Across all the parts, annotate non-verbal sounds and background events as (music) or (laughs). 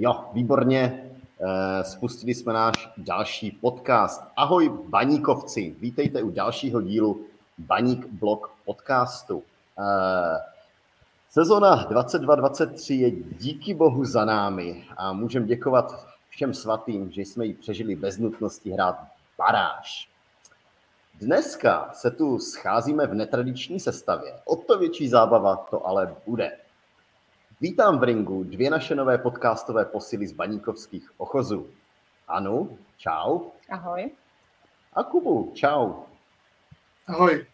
Jo, výborně. Eh, spustili jsme náš další podcast. Ahoj baníkovci, vítejte u dalšího dílu Baník Blog podcastu. Eh, sezona 22-23 je díky bohu za námi a můžeme děkovat všem svatým, že jsme ji přežili bez nutnosti hrát baráž. Dneska se tu scházíme v netradiční sestavě. O to větší zábava to ale bude. Vítám v ringu dvě naše nové podcastové posily z baníkovských ochozů. Anu, čau. Ahoj. A Kubu, čau. Ahoj.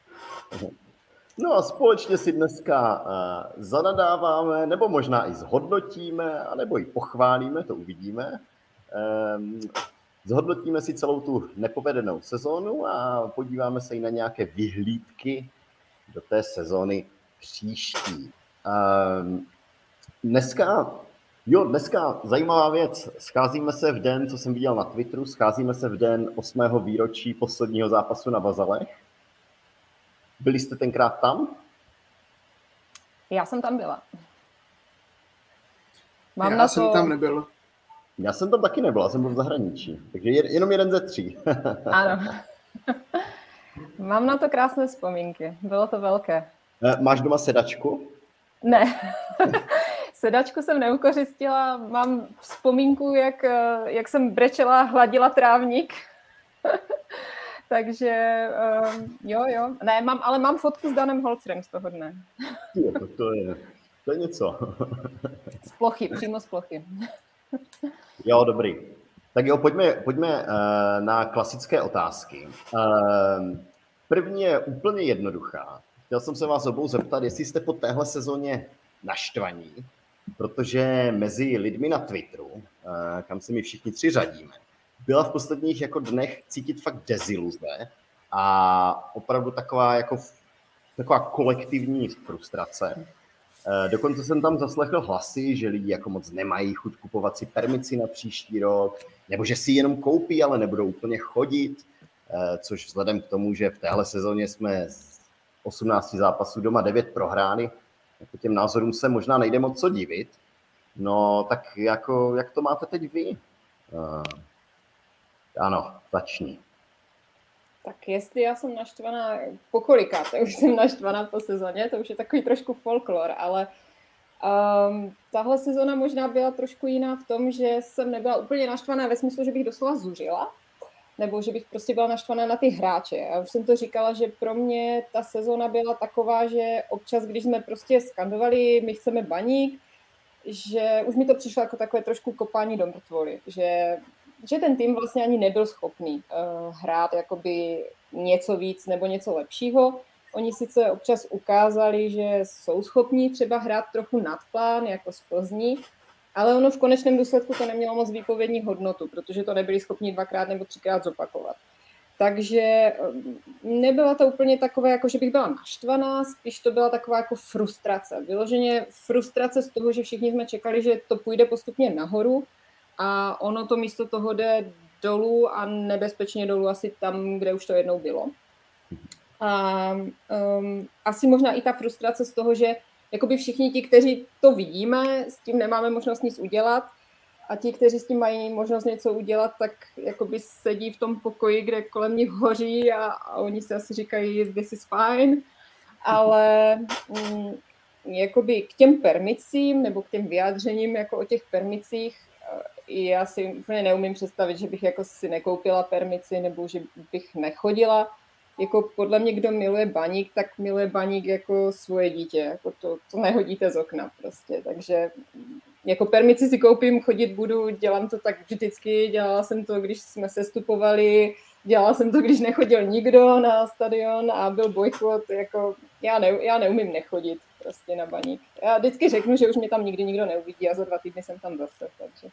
No a společně si dneska uh, zanadáváme, nebo možná i zhodnotíme, anebo i pochválíme, to uvidíme. Um, zhodnotíme si celou tu nepovedenou sezónu a podíváme se i na nějaké vyhlídky do té sezóny příští. Um, Dneska, jo, dneska zajímavá věc. Scházíme se v den, co jsem viděl na Twitteru, scházíme se v den 8. výročí posledního zápasu na Vazalech. Byli jste tenkrát tam? Já jsem tam byla. Mám Já na jsem to... tam nebyl. Já jsem tam taky nebyl, já jsem byl v zahraničí. Takže jenom jeden ze tří. (laughs) ano. (laughs) Mám na to krásné vzpomínky. Bylo to velké. Eh, máš doma sedačku? Ne. (laughs) Sedačku jsem neukořistila, mám vzpomínku, jak, eh, jak jsem brečela, hladila trávník. (laughs) Takže um, jo, jo. Ne, mám, ale mám fotku s Danem Holcerem z toho dne. Jo, to, to, je, to je něco. Z plochy, přímo z plochy. (laughs) Jo, dobrý. Tak jo, pojďme, pojďme uh, na klasické otázky. Uh, první je úplně jednoduchá. Chtěl jsem se vás obou zeptat, jestli jste po téhle sezóně naštvaní, protože mezi lidmi na Twitteru, eh, kam se my všichni tři řadíme, byla v posledních jako dnech cítit fakt deziluze a opravdu taková jako taková kolektivní frustrace. Eh, dokonce jsem tam zaslechl hlasy, že lidi jako moc nemají chuť kupovat si permici na příští rok, nebo že si jenom koupí, ale nebudou úplně chodit, eh, což vzhledem k tomu, že v téhle sezóně jsme z 18 zápasů doma 9 prohrány, jako těm názorům se možná nejde moc co divit. No, tak jako, jak to máte teď vy? Uh, ano, začni. Tak jestli já jsem naštvaná, pokolikáte už jsem naštvaná po sezóně, to už je takový trošku folklor, ale um, tahle sezona možná byla trošku jiná v tom, že jsem nebyla úplně naštvaná ve smyslu, že bych doslova zuřila, nebo že bych prostě byla naštvaná na ty hráče. Já už jsem to říkala, že pro mě ta sezona byla taková, že občas, když jsme prostě skandovali, my chceme baník, že už mi to přišlo jako takové trošku kopání do mrtvoly, že, že ten tým vlastně ani nebyl schopný uh, hrát jakoby něco víc nebo něco lepšího. Oni sice občas ukázali, že jsou schopní třeba hrát trochu nad plán, jako z Plzní, ale ono v konečném důsledku to nemělo moc výpovědní hodnotu, protože to nebyli schopni dvakrát nebo třikrát zopakovat. Takže eh, nebyla to úplně takové, jako že bych byla naštvaná, spíš to byla taková jako frustrace. Vyloženě frustrace z toho, že všichni jsme čekali, že to půjde postupně nahoru a ono to místo toho jde dolů a nebezpečně dolů asi tam, kde už to jednou bylo. A um, asi možná i ta frustrace z toho, že jakoby všichni ti, kteří to vidíme, s tím nemáme možnost nic udělat. A ti, kteří s tím mají možnost něco udělat, tak jakoby sedí v tom pokoji, kde kolem nich hoří a, a oni si asi říkají, this is fine, ale mm, jakoby k těm permicím nebo k těm vyjádřením jako o těch permicích eh, já si úplně neumím představit, že bych jako si nekoupila permici nebo že bych nechodila jako podle mě, kdo miluje baník, tak miluje baník jako svoje dítě, jako to, to nehodíte z okna prostě, takže jako permici si koupím, chodit budu, dělám to tak vždycky, dělala jsem to, když jsme sestupovali, dělala jsem to, když nechodil nikdo na stadion a byl bojkot, jako já, ne, já neumím nechodit prostě na baník. Já vždycky řeknu, že už mě tam nikdy nikdo neuvidí a za dva týdny jsem tam zase, takže.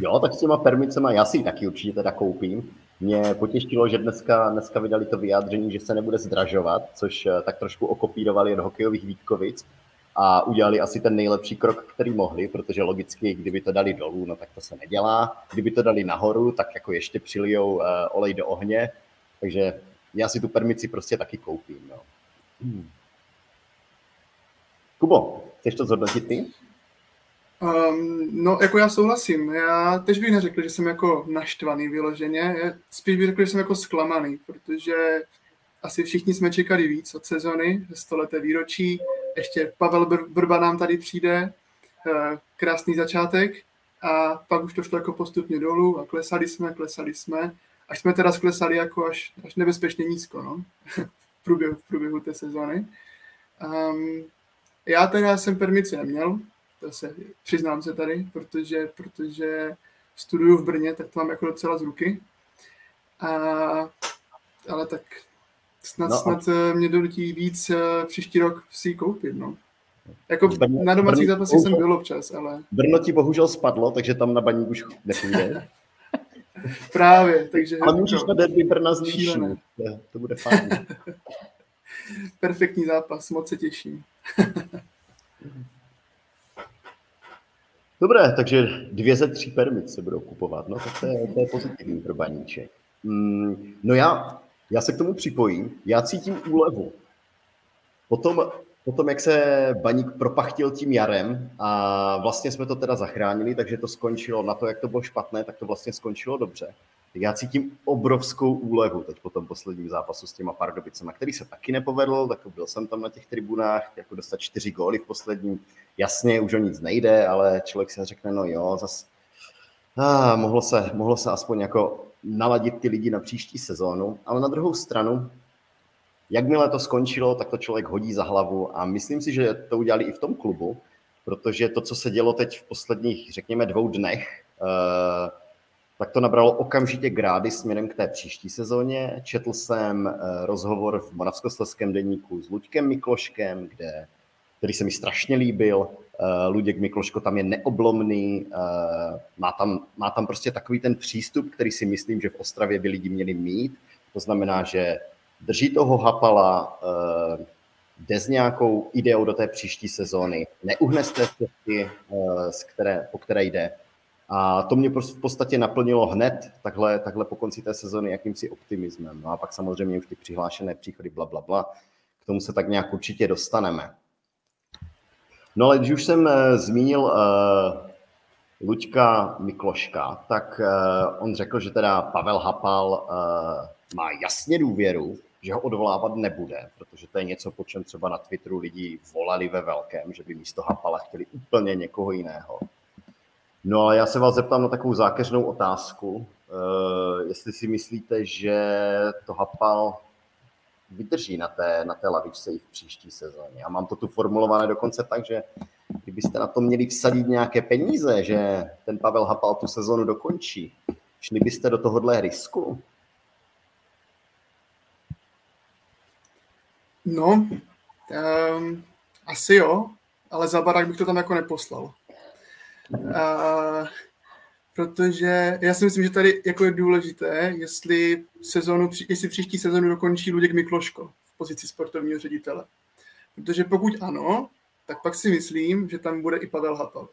Jo, tak s těma permicema já si taky určitě teda koupím. Mě potěšilo, že dneska, dneska vydali to vyjádření, že se nebude zdražovat, což eh, tak trošku okopírovali od hokejových Vítkovic a udělali asi ten nejlepší krok, který mohli, protože logicky, kdyby to dali dolů, no tak to se nedělá. Kdyby to dali nahoru, tak jako ještě přilijou uh, olej do ohně. Takže já si tu permici prostě taky koupím. No. Hmm. Kubo, chceš to zhodnotit ty? Um, no, jako já souhlasím. Já tež bych neřekl, že jsem jako naštvaný vyloženě. Spíš bych řekl, že jsem jako zklamaný, protože asi všichni jsme čekali víc od sezony, stoleté výročí. Ještě Pavel Brba nám tady přijde, eh, krásný začátek a pak už to šlo jako postupně dolů a klesali jsme, klesali jsme, až jsme teda sklesali jako až, až nebezpečně nízko, no, v, průběhu, v průběhu té sezony. Um, já teda jsem permici neměl, se přiznám se tady, protože, protože studuju v Brně, tak to mám jako docela z ruky. A, ale tak snad, no, snad a... Eh, mě donutí víc eh, příští rok si koupit, no. Jako Brno, na domácích Brno, zápasích jsem byl občas, ale... Brno ti bohužel spadlo, takže tam na baník už nepůjde. (laughs) Právě, takže... Ale můžeš na derby Brna z to bude fajn. (laughs) Perfektní zápas, moc se těším. (laughs) Dobré, takže dvě ze tří permit se budou kupovat, no tak to je, to je pozitivní pro baníček. Mm, no já, já se k tomu připojím, já cítím úlevu. Potom, potom, jak se baník propachtil tím jarem a vlastně jsme to teda zachránili, takže to skončilo na to, jak to bylo špatné, tak to vlastně skončilo dobře já cítím obrovskou úlevu teď po tom posledním zápasu s těma Pardubicema, který se taky nepovedl, tak byl jsem tam na těch tribunách, jako dostat čtyři góly v posledním. Jasně, už o nic nejde, ale člověk si řekne, no jo, zas ah, mohlo, se, mohlo se aspoň jako naladit ty lidi na příští sezónu, ale na druhou stranu, jakmile to skončilo, tak to člověk hodí za hlavu a myslím si, že to udělali i v tom klubu, protože to, co se dělo teď v posledních, řekněme, dvou dnech, uh, tak to nabralo okamžitě grády směrem k té příští sezóně. Četl jsem eh, rozhovor v Moravskoslezském denníku s Luďkem Mikloškem, kde, který se mi strašně líbil. Eh, Luděk Mikloško tam je neoblomný, eh, má tam, má tam prostě takový ten přístup, který si myslím, že v Ostravě by lidi měli mít. To znamená, že drží toho Hapala, jde s nějakou ideou do té příští sezóny, neuhne z té cesty, po které jde, a to mě v podstatě naplnilo hned takhle, takhle po konci té sezony jakýmsi optimismem. No a pak samozřejmě už ty přihlášené příchody, bla, bla, bla. K tomu se tak nějak určitě dostaneme. No ale když už jsem uh, zmínil uh, Luďka Mikloška, tak uh, on řekl, že teda Pavel Hapal uh, má jasně důvěru, že ho odvolávat nebude, protože to je něco, po čem třeba na Twitteru lidi volali ve velkém, že by místo Hapala chtěli úplně někoho jiného. No ale já se vás zeptám na takovou zákeřnou otázku. Uh, jestli si myslíte, že to Hapal vydrží na té, na té lavičce i v příští sezóně. A mám to tu formulované dokonce tak, že kdybyste na to měli vsadit nějaké peníze, že ten Pavel Hapal tu sezónu dokončí, šli byste do tohohle risku? No, um, asi jo, ale za barák bych to tam jako neposlal. A, protože já si myslím, že tady jako je důležité, jestli, sezonu, jestli příští sezonu dokončí Luděk Mikloško v pozici sportovního ředitele. Protože pokud ano, tak pak si myslím, že tam bude i Pavel Hapal.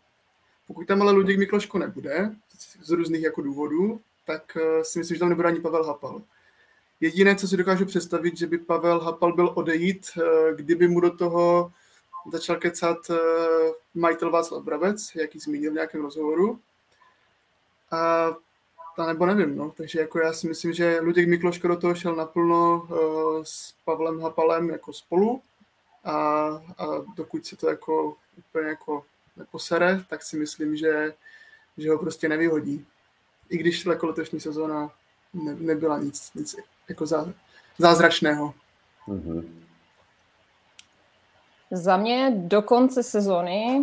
Pokud tam ale Luděk Mikloško nebude, z různých jako důvodů, tak eh, si myslím, že tam nebude ani Pavel Hapal. Jediné, co si dokážu představit, že by Pavel Hapal byl odejít, eh, kdyby mu do toho začal kecat uh, majitel Václav Bravec, jaký zmínil v nějakém rozhovoru. A a nebo nevím, no. Takže jako já si myslím, že Luděk Mikloško do toho šel naplno uh, s Pavlem Hapalem jako spolu a, a dokud se to jako úplně jako neposere, tak si myslím, že, že ho prostě nevyhodí. I když jako letošní sezóna ne, nebyla nic, nic jako zá, zázračného. Mm-hmm. Za mě do konce sezony,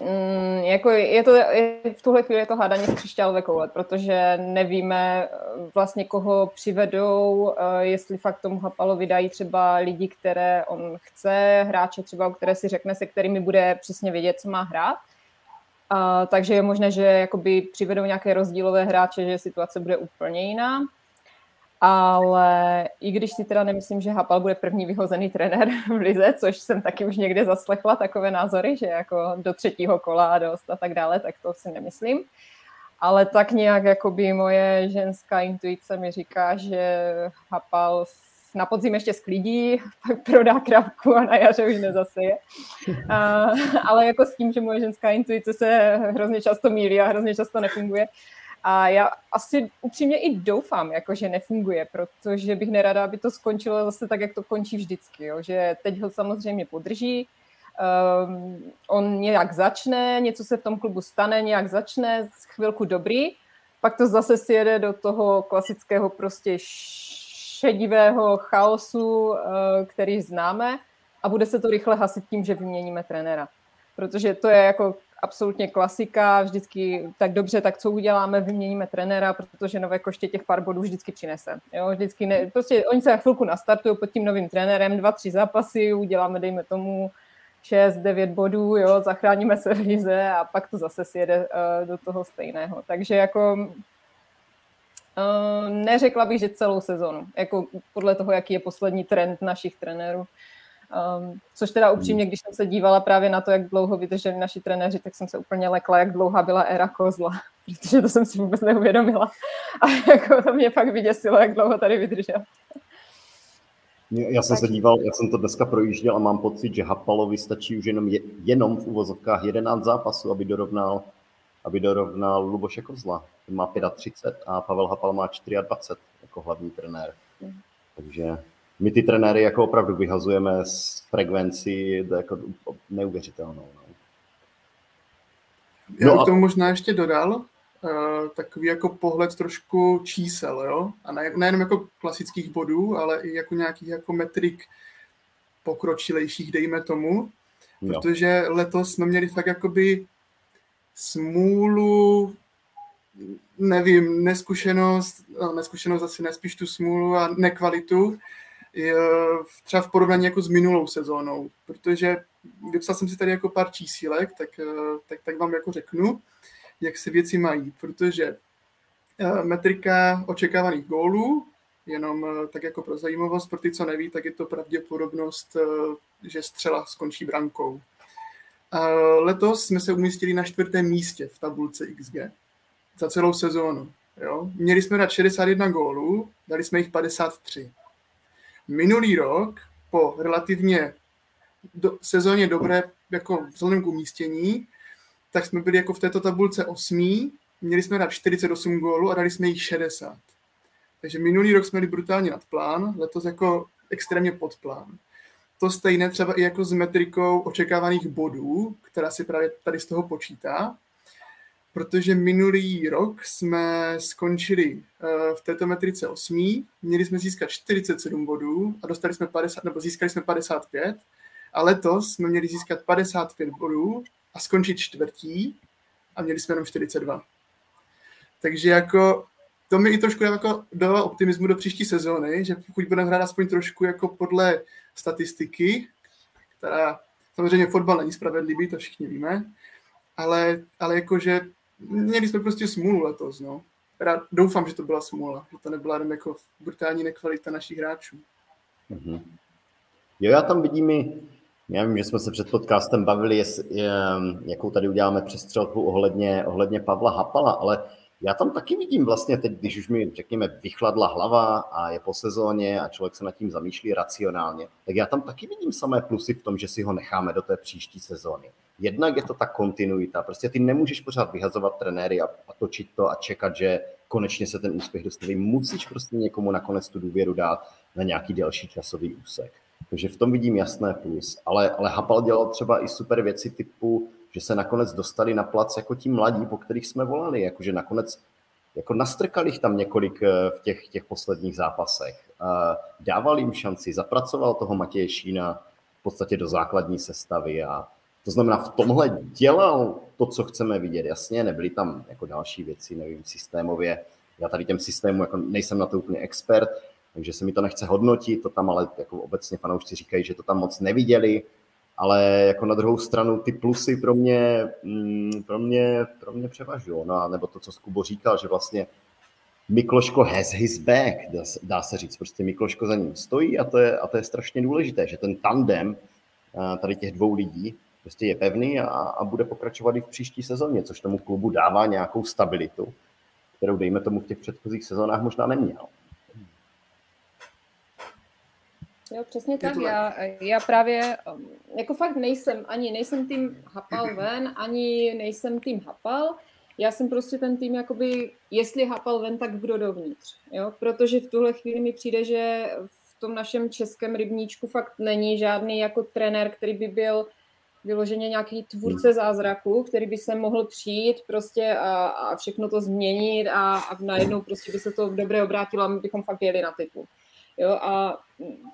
mm, jako je to, je, v tuhle chvíli je to hádání z křišťálové koule, protože nevíme eh, vlastně, koho přivedou, eh, jestli fakt tomu Hapalovi dají třeba lidi, které on chce, hráče třeba, o které si řekne, se kterými bude přesně vědět, co má hrát. A, takže je možné, že jakoby přivedou nějaké rozdílové hráče, že situace bude úplně jiná ale i když si teda nemyslím, že Hapal bude první vyhozený trenér (laughs) v Lize, což jsem taky už někde zaslechla takové názory, že jako do třetího kola a dost a tak dále, tak to si nemyslím. Ale tak nějak jakoby moje ženská intuice mi říká, že Hapal na podzim ještě sklidí, (laughs) pak prodá kravku a na jaře už nezaseje. A, ale jako s tím, že moje ženská intuice se hrozně často mílí a hrozně často nefunguje. A já asi upřímně i doufám, jako, že nefunguje, protože bych nerada, aby to skončilo zase tak, jak to končí vždycky. Jo? Že teď ho samozřejmě podrží, um, on nějak začne, něco se v tom klubu stane, nějak začne, chvilku dobrý, pak to zase sjede do toho klasického prostě šedivého chaosu, eh, který známe a bude se to rychle hasit tím, že vyměníme trenéra. Protože to je jako absolutně klasika, vždycky tak dobře, tak co uděláme, vyměníme trenéra, protože nové koště těch pár bodů vždycky přinese. Jo, vždycky ne, prostě oni se na chvilku nastartují pod tím novým trenérem, dva, tři zápasy, uděláme, dejme tomu, 6, 9 bodů, jo, zachráníme se v lize a pak to zase sjede uh, do toho stejného. Takže jako uh, neřekla bych, že celou sezonu, jako podle toho, jaký je poslední trend našich trenérů. Um, což teda upřímně, když jsem se dívala právě na to, jak dlouho vydrželi naši trenéři, tak jsem se úplně lekla, jak dlouhá byla éra kozla, (laughs) protože to jsem si vůbec neuvědomila. A jako to mě fakt vyděsilo, jak dlouho tady vydržel. Já jsem se díval, já jsem to dneska projížděl a mám pocit, že Hapalovi stačí už jenom, je, jenom v uvozovkách 11 zápasů, aby dorovnal, aby dorovnal Luboše Kozla. Ten má 35 a Pavel Hapal má 24 jako hlavní trenér. Mm. Takže my ty trenéry jako opravdu vyhazujeme z frekvenci jako neuvěřitelnou. No. Já no a... tomu možná ještě dodal, uh, takový jako pohled trošku čísel, jo? A ne, nejenom jako klasických bodů, ale i jako nějakých jako metrik pokročilejších, dejme tomu. Jo. Protože letos jsme měli fakt jakoby smůlu, nevím, neskušenost, no, neskušenost asi nespíš tu smůlu a nekvalitu, třeba v porovnání jako s minulou sezónou, protože vypsal jsem si tady jako pár čísílek, tak, eh, tak, tak vám jako řeknu jak se věci mají, protože eh, metrika očekávaných gólů, jenom tak jako pro zajímavost, pro ty, co neví, tak je to pravděpodobnost, že střela skončí brankou. Letos jsme se umístili na čtvrtém místě v tabulce XG za celou sezónu. Jo? Měli jsme dát 61 gólů, dali jsme jich 53. Minulý rok po relativně do, sezóně dobré jako vzhledem k umístění tak jsme byli jako v této tabulce osmí, měli jsme dát 48 gólů a dali jsme jich 60. Takže minulý rok jsme byli brutálně nad plán, letos jako extrémně pod plán. To stejné třeba i jako s metrikou očekávaných bodů, která si právě tady z toho počítá, protože minulý rok jsme skončili eh, v této metrice osmí, měli jsme získat 47 bodů a dostali jsme 50, nebo získali jsme 55 a letos jsme měli získat 55 bodů a skončit čtvrtí a měli jsme jenom 42. Takže jako to mi i trošku jako dává optimismu do příští sezóny, že pokud budeme hrát aspoň trošku jako podle statistiky, která samozřejmě fotbal není spravedlivý, to všichni víme, ale, ale jakože měli jsme prostě smůlu letos, no. Teda doufám, že to byla smůla, že to nebyla jenom jako brutální nekvalita našich hráčů. Mm-hmm. Jo, já tam vidím i já vím, že jsme se před podcastem bavili, jest, jakou tady uděláme přestřelku ohledně, ohledně Pavla Hapala, ale já tam taky vidím vlastně teď, když už mi, řekněme, vychladla hlava a je po sezóně a člověk se nad tím zamýšlí racionálně, tak já tam taky vidím samé plusy v tom, že si ho necháme do té příští sezóny. Jednak je to ta kontinuita, prostě ty nemůžeš pořád vyhazovat trenéry a, a točit to a čekat, že konečně se ten úspěch dostaví. Musíš prostě někomu nakonec tu důvěru dát na nějaký delší časový úsek. Takže v tom vidím jasné plus. Ale, ale Hapal dělal třeba i super věci typu, že se nakonec dostali na plac jako ti mladí, po kterých jsme volali, jakože nakonec jako nastrkali jich tam několik eh, v těch, těch posledních zápasech. Dával jim šanci, zapracoval toho Matěje Šína v podstatě do základní sestavy a to znamená, v tomhle dělal to, co chceme vidět. Jasně, nebyly tam jako další věci, nevím, systémově. Já tady těm systému jako nejsem na to úplně expert, takže se mi to nechce hodnotit, to tam ale jako obecně fanoušci říkají, že to tam moc neviděli, ale jako na druhou stranu ty plusy pro mě, mm, pro mě, pro mě převažují. No nebo to, co Skubo říkal, že vlastně Mikloško has his back, dá, dá se říct. Prostě Mikloško za ním stojí a to, je, a to je strašně důležité, že ten tandem tady těch dvou lidí prostě je pevný a, a bude pokračovat i v příští sezóně, což tomu klubu dává nějakou stabilitu, kterou dejme tomu v těch předchozích sezónách možná neměl. Jo, přesně tak. Já, já právě um, jako fakt nejsem, ani nejsem tým Hapal (clears throat) ven, ani nejsem tým Hapal. Já jsem prostě ten tým, jakoby, jestli Hapal ven, tak kdo dovnitř. Jo? Protože v tuhle chvíli mi přijde, že v tom našem českém rybníčku fakt není žádný jako trenér, který by byl vyloženě nějaký tvůrce hmm. zázraku, který by se mohl přijít prostě a, a všechno to změnit a, a najednou prostě by se to dobře obrátilo a my bychom fakt jeli na titul. Jo, a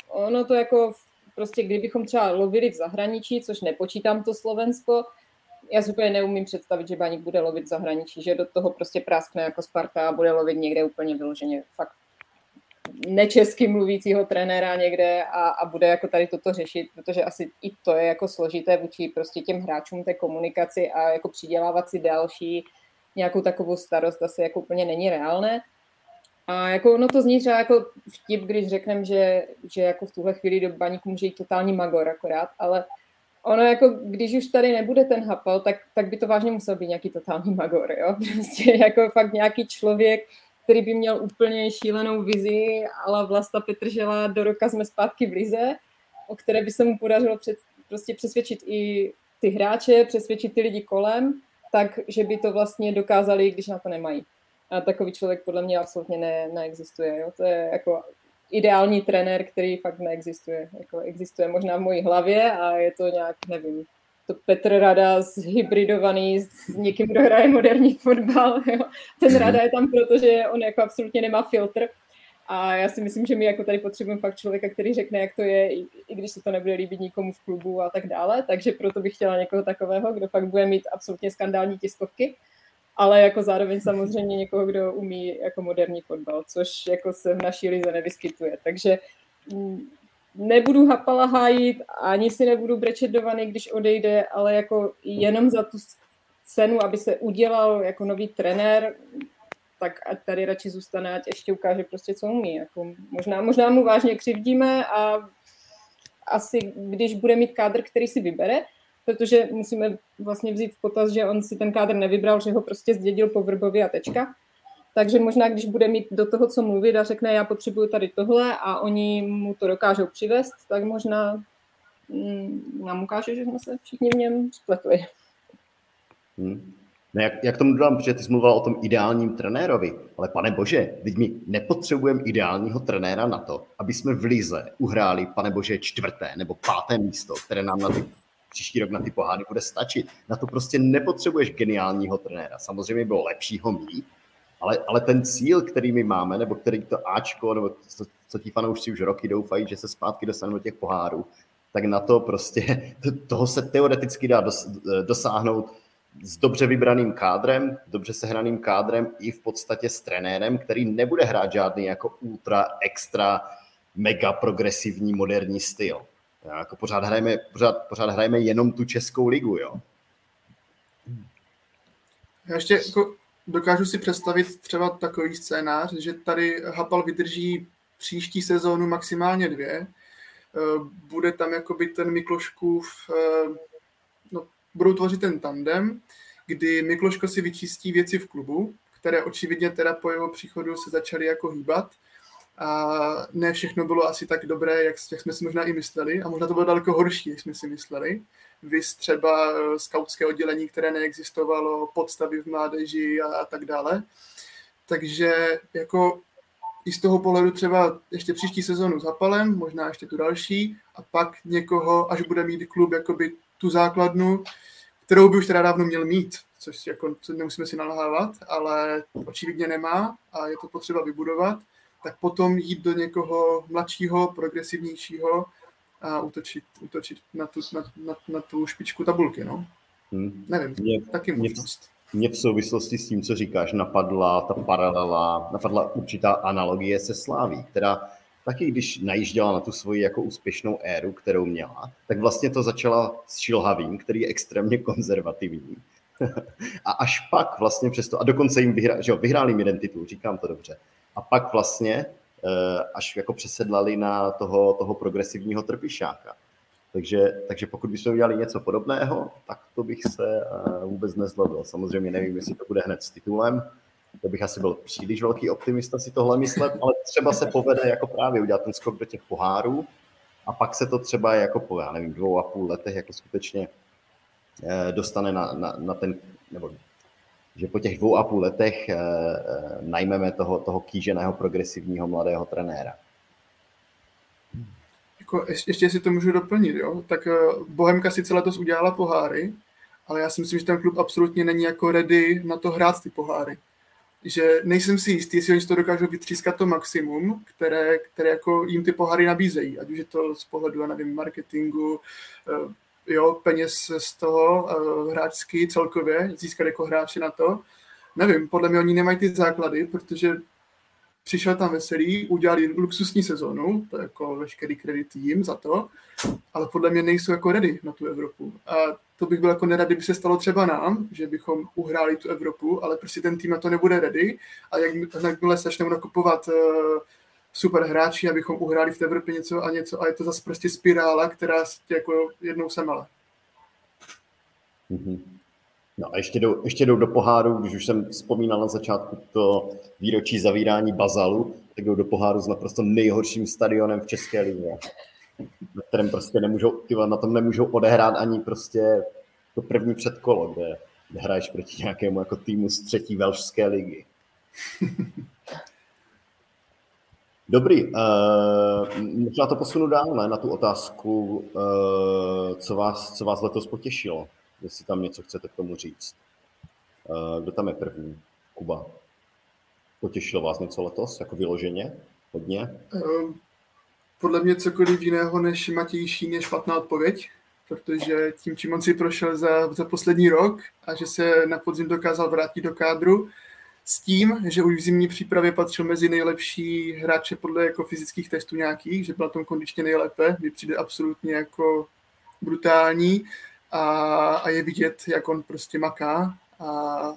ono to jako prostě, kdybychom třeba lovili v zahraničí, což nepočítám to Slovensko, já si úplně neumím představit, že Baník bude lovit v zahraničí, že do toho prostě práskne jako Sparta a bude lovit někde úplně vyloženě fakt nečesky mluvícího trenéra někde a, a bude jako tady toto řešit, protože asi i to je jako složité vůči prostě těm hráčům té komunikaci a jako přidělávat si další nějakou takovou starost asi jako úplně není reálné. A jako ono to zní třeba jako vtip, když řekneme, že, že jako v tuhle chvíli do baníku může jít totální magor akorát, ale ono jako, když už tady nebude ten hapal, tak, tak by to vážně musel být nějaký totální magor, jo? (laughs) Prostě jako fakt nějaký člověk, který by měl úplně šílenou vizi, ale Vlasta Petržela do roka jsme zpátky v Lize, o které by se mu podařilo před, prostě přesvědčit i ty hráče, přesvědčit ty lidi kolem, tak, že by to vlastně dokázali, když na to nemají. A takový člověk podle mě absolutně ne, neexistuje. Jo? To je jako ideální trenér, který fakt neexistuje. Jako existuje možná v mojí hlavě a je to nějak, nevím, to Petr Rada zhybridovaný s někým, kdo hraje moderní fotbal. Jo. Ten Rada je tam, protože on jako absolutně nemá filtr. A já si myslím, že my jako tady potřebujeme fakt člověka, který řekne, jak to je, i, i když se to nebude líbit nikomu v klubu a tak dále. Takže proto bych chtěla někoho takového, kdo fakt bude mít absolutně skandální tiskovky ale jako zároveň samozřejmě někoho, kdo umí jako moderní fotbal, což jako se v naší lize nevyskytuje. Takže mm, nebudu Hapala hájit, ani si nebudu brečet do vany, když odejde, ale jako jenom za tu cenu, aby se udělal jako nový trenér, tak ať tady radši zůstane, ať ještě ukáže prostě, co umí. Jako možná, možná mu vážně křivdíme a asi když bude mít kádr, který si vybere, protože musíme vlastně vzít v potaz, že on si ten kádr nevybral, že ho prostě zdědil po Vrbově a tečka. Takže možná, když bude mít do toho, co mluvit a řekne, já potřebuju tady tohle a oni mu to dokážou přivést, tak možná mm, nám ukáže, že jsme se všichni v něm spletli. Hmm. No jak, jak tomu dodám, protože ty jsi mluvila o tom ideálním trenérovi, ale pane bože, teď my nepotřebujeme ideálního trenéra na to, aby jsme v Lize uhráli, pane bože, čtvrté nebo páté místo, které nám na ty příští rok na ty poháry bude stačit. Na to prostě nepotřebuješ geniálního trenéra. Samozřejmě bylo lepší ho mít, ale, ale ten cíl, který my máme, nebo který to Ačko, nebo co, co ti fanoušci už roky doufají, že se zpátky dostanou do těch pohárů, tak na to prostě, (laughs) toho se teoreticky dá dos, dosáhnout s dobře vybraným kádrem, dobře sehraným kádrem i v podstatě s trenérem, který nebude hrát žádný jako ultra extra mega progresivní moderní styl. Jako pořád hrajeme, pořád, pořád hrajeme jenom tu českou ligu, jo. Já ještě jako dokážu si představit třeba takový scénář, že tady Hapal vydrží příští sezónu maximálně dvě. Eh, bude tam jakoby ten Mikloškův, eh, no, budou tvořit ten tandem, kdy Mikloško si vyčistí věci v klubu, které očividně teda po jeho příchodu se začaly jako hýbat a ne všechno bylo asi tak dobré, jak, jak jsme si možná i mysleli a možná to bylo daleko horší, než jsme si mysleli. Vy třeba eh, skautské oddělení, které neexistovalo, podstavy v mládeži a, a tak dále. Takže jako i z toho pohledu třeba ještě příští sezonu s Hapalem, možná ještě tu další, a pak někoho, až bude mít klub jakoby tu základnu, kterou by už teda dávno měl mít, což jako nemusíme si nalhávat, ale očividně nemá a je to potřeba vybudovat tak potom jít do někoho mladšího, progresivnějšího a útočit, útočit na, tu, na, na, na tu špičku tabulky. No. Hmm. Nevím, mě, taky možnost. Mě v souvislosti s tím, co říkáš, napadla ta paralela, napadla určitá analogie se Sláví, která taky když najížděla na tu svoji jako úspěšnou éru, kterou měla, tak vlastně to začala s Šilhavým, který je extrémně konzervativní. (laughs) a až pak vlastně přesto, a dokonce jim vyhrál, že jo, vyhrál jim jeden titul, říkám to dobře, a pak vlastně eh, až jako přesedlali na toho, toho progresivního trpišáka. Takže, takže pokud bychom udělali něco podobného, tak to bych se eh, vůbec nezlobil. Samozřejmě nevím, jestli to bude hned s titulem, to bych asi byl příliš velký optimista si tohle myslet, ale třeba se povede jako právě udělat ten skok do těch pohárů a pak se to třeba jako po, já nevím, dvou a půl letech jako skutečně eh, dostane na, na, na ten, nebo že po těch dvou a půl letech eh, najmeme toho, toho kýženého progresivního mladého trenéra. Jako, ještě si to můžu doplnit, jo? tak Bohemka sice letos udělala poháry, ale já si myslím, že ten klub absolutně není jako ready na to hrát ty poháry že nejsem si jistý, jestli oni to dokážou vytřískat to maximum, které, které jako jim ty pohary nabízejí, ať už je to z pohledu, já nevím, marketingu, eh, jo, peněz z toho uh, hráčský celkově, získat jako hráče na to. Nevím, podle mě oni nemají ty základy, protože přišel tam veselý, udělali luxusní sezonu, to je jako veškerý kredit jim za to, ale podle mě nejsou jako ready na tu Evropu. A to bych byl jako nerad, kdyby se stalo třeba nám, že bychom uhráli tu Evropu, ale prostě ten tým na to nebude ready a jak, jakmile začneme nakupovat uh, super hráči, abychom uhráli v té Evropě něco a něco a je to zase prostě spirála, která tě jako jednou semele. Mm-hmm. No a ještě jdou, ještě jdou do poháru, když už jsem vzpomínal na začátku to výročí zavírání Bazalu, tak jdou do poháru s naprosto nejhorším stadionem v České lině na kterém prostě nemůžou, tyhle, na tom nemůžou odehrát ani prostě to první předkolo, kde, kde hraješ proti nějakému jako týmu z třetí velšské ligy. (laughs) Dobrý, uh, možná to posunu dál, ne, na tu otázku, uh, co, vás, co vás letos potěšilo, jestli tam něco chcete k tomu říct. Uh, kdo tam je první? Kuba. Potěšilo vás něco letos, jako vyloženě? Hodně? Podle mě cokoliv jiného než Matěj Šín je špatná odpověď, protože tím, čím on si prošel za, za poslední rok a že se na podzim dokázal vrátit do kádru, s tím, že už v zimní přípravě patřil mezi nejlepší hráče podle jako fyzických testů nějakých, že byl tom kondičně nejlépe, mi přijde absolutně jako brutální a, a je vidět, jak on prostě maká a,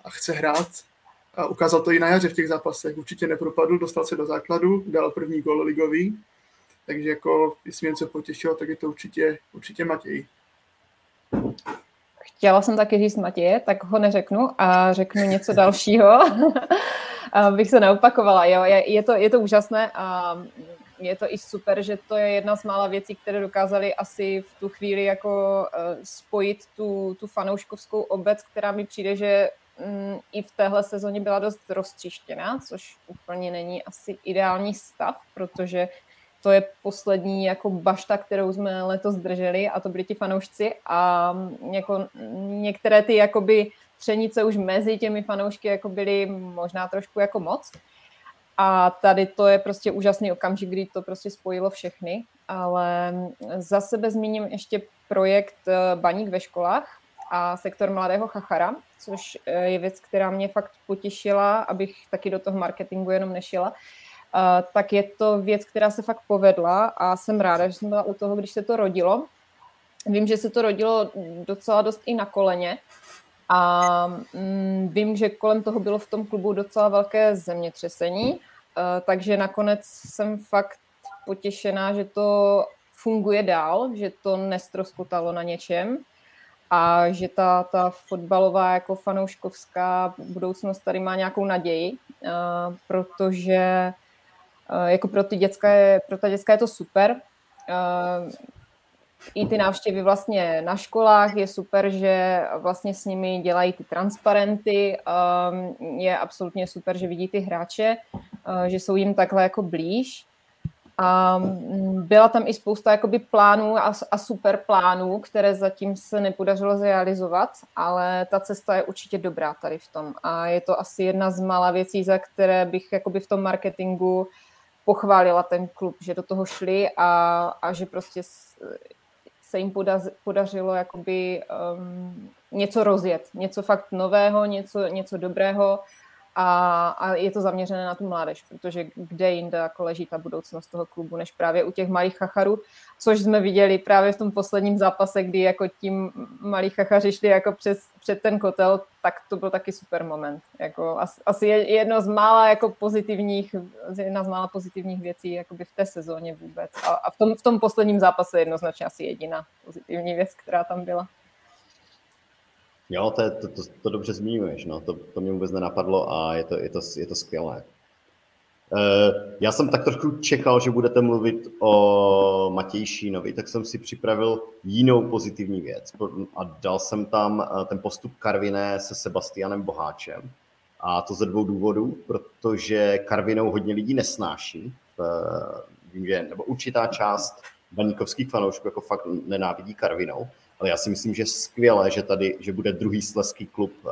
a chce hrát. A ukázal to i na jaře v těch zápasech. Určitě nepropadl, dostal se do základu, dal první gol ligový takže jako, jestli mě něco potěšilo, tak je to určitě, určitě Matěj. Chtěla jsem taky říct Matěje, tak ho neřeknu a řeknu něco dalšího, (laughs) abych se neopakovala. Jo, je, je, to, je to úžasné a je to i super, že to je jedna z mála věcí, které dokázali asi v tu chvíli jako uh, spojit tu, tu fanouškovskou obec, která mi přijde, že um, i v téhle sezóně byla dost roztřištěná, což úplně není asi ideální stav, protože to je poslední jako bašta, kterou jsme letos drželi a to byli ti fanoušci. A jako některé ty jakoby třenice už mezi těmi fanoušky jako byly možná trošku jako moc. A tady to je prostě úžasný okamžik, kdy to prostě spojilo všechny, ale za sebe zmíním ještě projekt eh, Baník ve školách a sektor mladého chachara, což eh, je věc, která mě fakt potěšila, abych taky do toho marketingu jenom nešila, tak je to věc, která se fakt povedla a jsem ráda, že jsem byla u toho, když se to rodilo. Vím, že se to rodilo docela dost i na koleně a mm, vím, že kolem toho bylo v tom klubu docela velké zemětřesení, takže nakonec jsem fakt potěšená, že to funguje dál, že to nestroskotalo na něčem a že ta, ta fotbalová jako fanouškovská budoucnost tady má nějakou naději, protože jako pro ty děcka je, pro ta děcka je to super. Eh, I ty návštěvy vlastně na školách je super, že vlastně s nimi dělají ty transparenty. Eh, je absolutně super, že vidí ty hráče, že jsou jim takhle jako blíž. A mm, byla tam i spousta jakoby plánů a, a super plánů, které zatím se nepodařilo zrealizovat, ale ta cesta je určitě dobrá tady v tom. A je to asi jedna z mála věcí, za které bych jakoby v tom marketingu pochválila ten klub, že do toho šli a, a že prostě se jim podařilo jakoby um, něco rozjet, něco fakt nového, něco, něco dobrého a, a je to zaměřené na tu mládež, protože kde jinde jako leží ta budoucnost toho klubu, než právě u těch malých chacharů, což jsme viděli právě v tom posledním zápase, kdy jako tím malí chachaři šli jako přes, před ten kotel, tak to byl taky super moment. Jako asi je jedno z mála jako pozitivních, jedna z mála pozitivních věcí v té sezóně vůbec. A, a v, tom, v tom posledním zápase jednoznačně asi jediná pozitivní věc, která tam byla. Jo, to, to, to, to dobře zmiňuješ, no. to, to mě vůbec nenapadlo a je to, je to, je to skvělé. Eh, já jsem tak trošku čekal, že budete mluvit o Matěji Šínovi, tak jsem si připravil jinou pozitivní věc a dal jsem tam eh, ten postup Karviné se Sebastianem Boháčem. A to ze dvou důvodů, protože Karvinou hodně lidí nesnáší. Vím, že nebo určitá část baníkovských fanoušků jako fakt nenávidí Karvinou, ale já si myslím, že skvělé, že tady, že bude druhý sleský klub eh,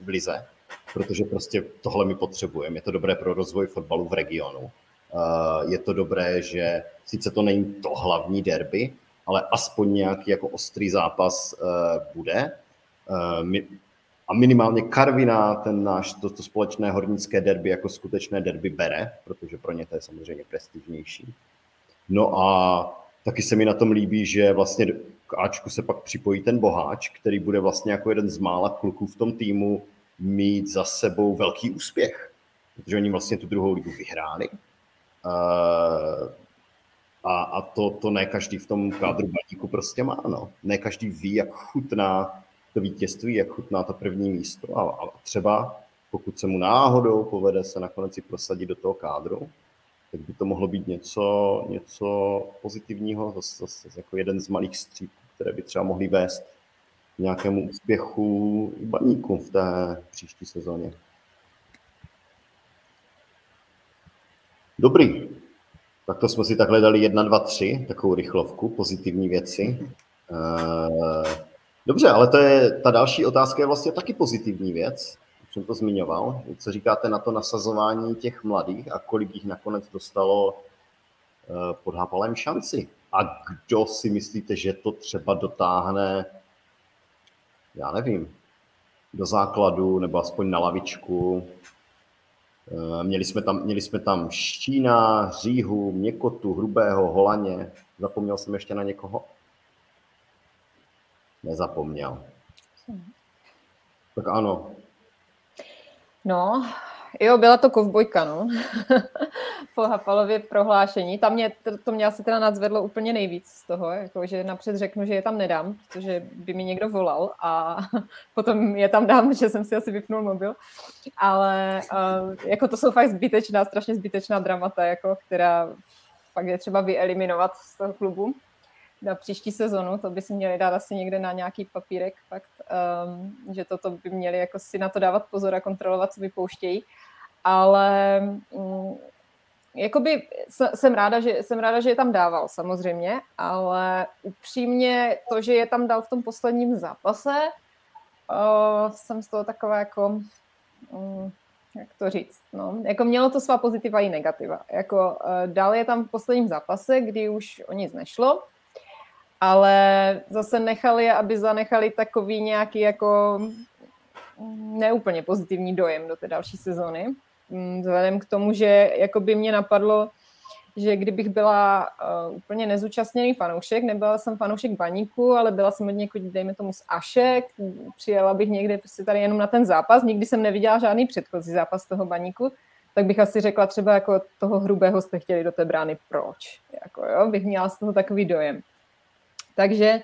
v Lize, protože prostě tohle my potřebujeme. Je to dobré pro rozvoj fotbalu v regionu. Eh, je to dobré, že sice to není to hlavní derby, ale aspoň nějaký jako ostrý zápas eh, bude. A minimálně Karvina ten náš, to, to společné hornické derby jako skutečné derby bere, protože pro ně to je samozřejmě prestižnější. No a taky se mi na tom líbí, že vlastně Ačku se pak připojí ten boháč, který bude vlastně jako jeden z mála kluků v tom týmu mít za sebou velký úspěch, protože oni vlastně tu druhou ligu vyhráli. A, a to, to ne každý v tom kádru baníku prostě má. No. Ne každý ví, jak chutná to vítězství, jak chutná to první místo. A, a třeba pokud se mu náhodou povede se nakonec i prosadit do toho kádru, tak by to mohlo být něco, něco pozitivního, zase, zase jako jeden z malých střípků, které by třeba mohly vést k nějakému úspěchu baníku v té příští sezóně. Dobrý. Tak to jsme si takhle dali jedna, dva, tři, takovou rychlovku, pozitivní věci. Eh, dobře, ale to je, ta další otázka je vlastně taky pozitivní věc jsem to zmiňoval. Co říkáte na to nasazování těch mladých a kolik jich nakonec dostalo eh, pod Hapalem šanci? A kdo si myslíte, že to třeba dotáhne, já nevím, do základu nebo aspoň na lavičku? Eh, měli jsme tam, měli jsme tam Štína, Říhu, Měkotu, Hrubého, Holaně. Zapomněl jsem ještě na někoho? Nezapomněl. Tak ano, No, jo, byla to kovbojka, no. (laughs) po Hapalově prohlášení. Tam mě, to, to mě asi teda nadzvedlo úplně nejvíc z toho, jako, že napřed řeknu, že je tam nedám, protože by mi někdo volal a (laughs) potom je tam dám, že jsem si asi vypnul mobil. Ale uh, jako to jsou fakt zbytečná, strašně zbytečná dramata, jako, která fakt je třeba vyeliminovat z toho klubu na příští sezonu, to by si měli dát asi někde na nějaký papírek, fakt, um, že toto by měli jako si na to dávat pozor a kontrolovat, co vypouštějí. Ale um, jakoby jsem ráda, že, jsem ráda, že je tam dával samozřejmě, ale upřímně to, že je tam dal v tom posledním zápase, uh, jsem z toho taková jako, um, jak to říct, no, jako mělo to svá pozitiva i negativa. Jako uh, dal je tam v posledním zápase, kdy už o nic nešlo, ale zase nechali, aby zanechali takový nějaký jako neúplně pozitivní dojem do té další sezony. Mm, vzhledem k tomu, že jako by mě napadlo, že kdybych byla uh, úplně nezúčastněný fanoušek, nebyla jsem fanoušek baníku, ale byla jsem od někud, dejme tomu, z Ašek, přijela bych někde prostě tady jenom na ten zápas, nikdy jsem neviděla žádný předchozí zápas toho baníku, tak bych asi řekla třeba jako toho hrubého jste chtěli do té brány, proč? Jako jo, bych měla z toho takový dojem. Takže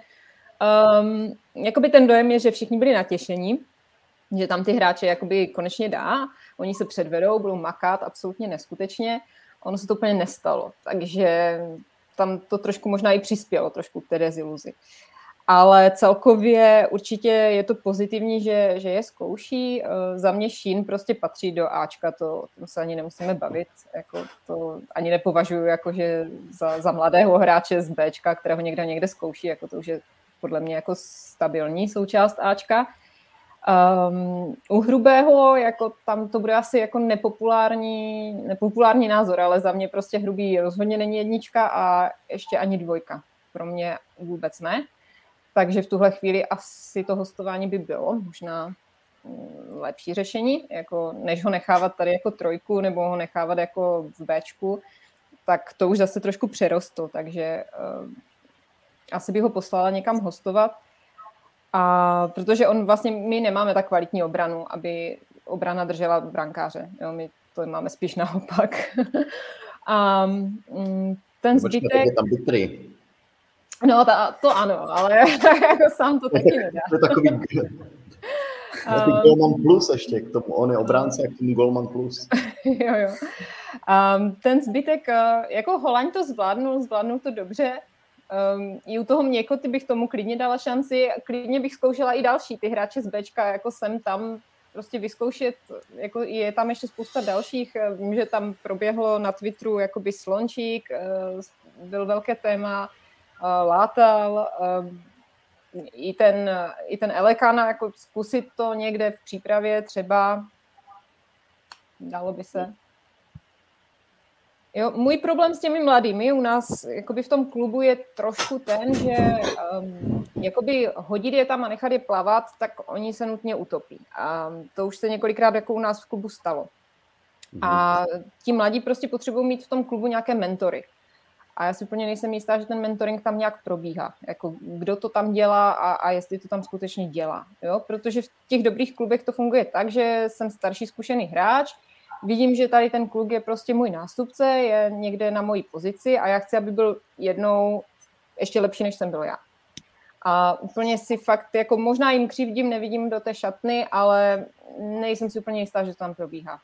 um, jakoby ten dojem je, že všichni byli natěšení, že tam ty hráče jakoby konečně dá, oni se předvedou, budou makat absolutně neskutečně, ono se to úplně nestalo, takže tam to trošku možná i přispělo trošku k té deziluzi. Ale celkově určitě je to pozitivní, že, že je zkouší. Za mě Šín prostě patří do Ačka, to, to se ani nemusíme bavit. Jako to ani nepovažuji jako, že za, za mladého hráče z Bčka, kterého někde někde zkouší, jako to už je podle mě jako stabilní součást Ačka. Um, u Hrubého, jako tam to bude asi jako nepopulární, nepopulární názor, ale za mě prostě Hrubý rozhodně není jednička a ještě ani dvojka. Pro mě vůbec ne. Takže v tuhle chvíli asi to hostování by bylo možná mm, lepší řešení, jako než ho nechávat tady jako trojku nebo ho nechávat jako v Bčku, tak to už zase trošku přerostlo, takže uh, asi bych ho poslala někam hostovat. A protože on vlastně, my nemáme tak kvalitní obranu, aby obrana držela brankáře. Jo, my to máme spíš (laughs) naopak. a um, ten zbytek... tam. No, ta, to ano, ale (laughs) jako sám to taky nedá. To je takový... (laughs) Um, Golman plus ještě k tomu, on je obránce a k tomu Golman plus. jo, jo. Um, ten zbytek, uh, jako Holaň to zvládnul, zvládnul to dobře. Um, I u toho Měkoty bych tomu klidně dala šanci, klidně bych zkoušela i další, ty hráče z Bčka, jako jsem tam, prostě vyzkoušet, jako je tam ještě spousta dalších, vím, že tam proběhlo na Twitteru jakoby Slončík, byl velké téma, Látal, i ten, i ten Elekana, jako zkusit to někde v přípravě třeba, dalo by se. Jo, můj problém s těmi mladými u nás jakoby v tom klubu je trošku ten, že um, jakoby hodit je tam a nechat je plavat, tak oni se nutně utopí. A to už se několikrát jako u nás v klubu stalo. A ti mladí prostě potřebují mít v tom klubu nějaké mentory. A já si úplně nejsem jistá, že ten mentoring tam nějak probíhá. Jako kdo to tam dělá a, a jestli to tam skutečně dělá. Jo? Protože v těch dobrých klubech to funguje tak, že jsem starší zkušený hráč, vidím, že tady ten kluk je prostě můj nástupce, je někde na mojí pozici a já chci, aby byl jednou ještě lepší, než jsem byl já. A úplně si fakt, jako možná jim křivdím, nevidím do té šatny, ale nejsem si úplně jistá, že to tam probíhá.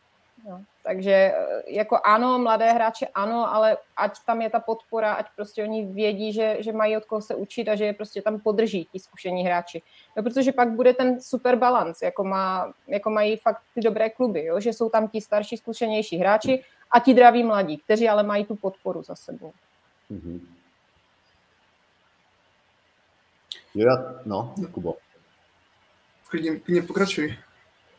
Jo. Takže eh, jako ano, mladé hráče ano, ale ať tam je ta podpora, ať prostě oni vědí, že, že mají od koho se učit a že je prostě tam podrží ti zkušení hráči. No, protože pak bude ten super balans, jako, má, jako mají fakt ty dobré kluby, jo? že jsou tam ti starší, zkušenější hráči a ti draví mladí, kteří ale mají tu podporu za sebou. Mm-hmm. Jo, já, no, Kubo. Klidně, klidně pokračuj.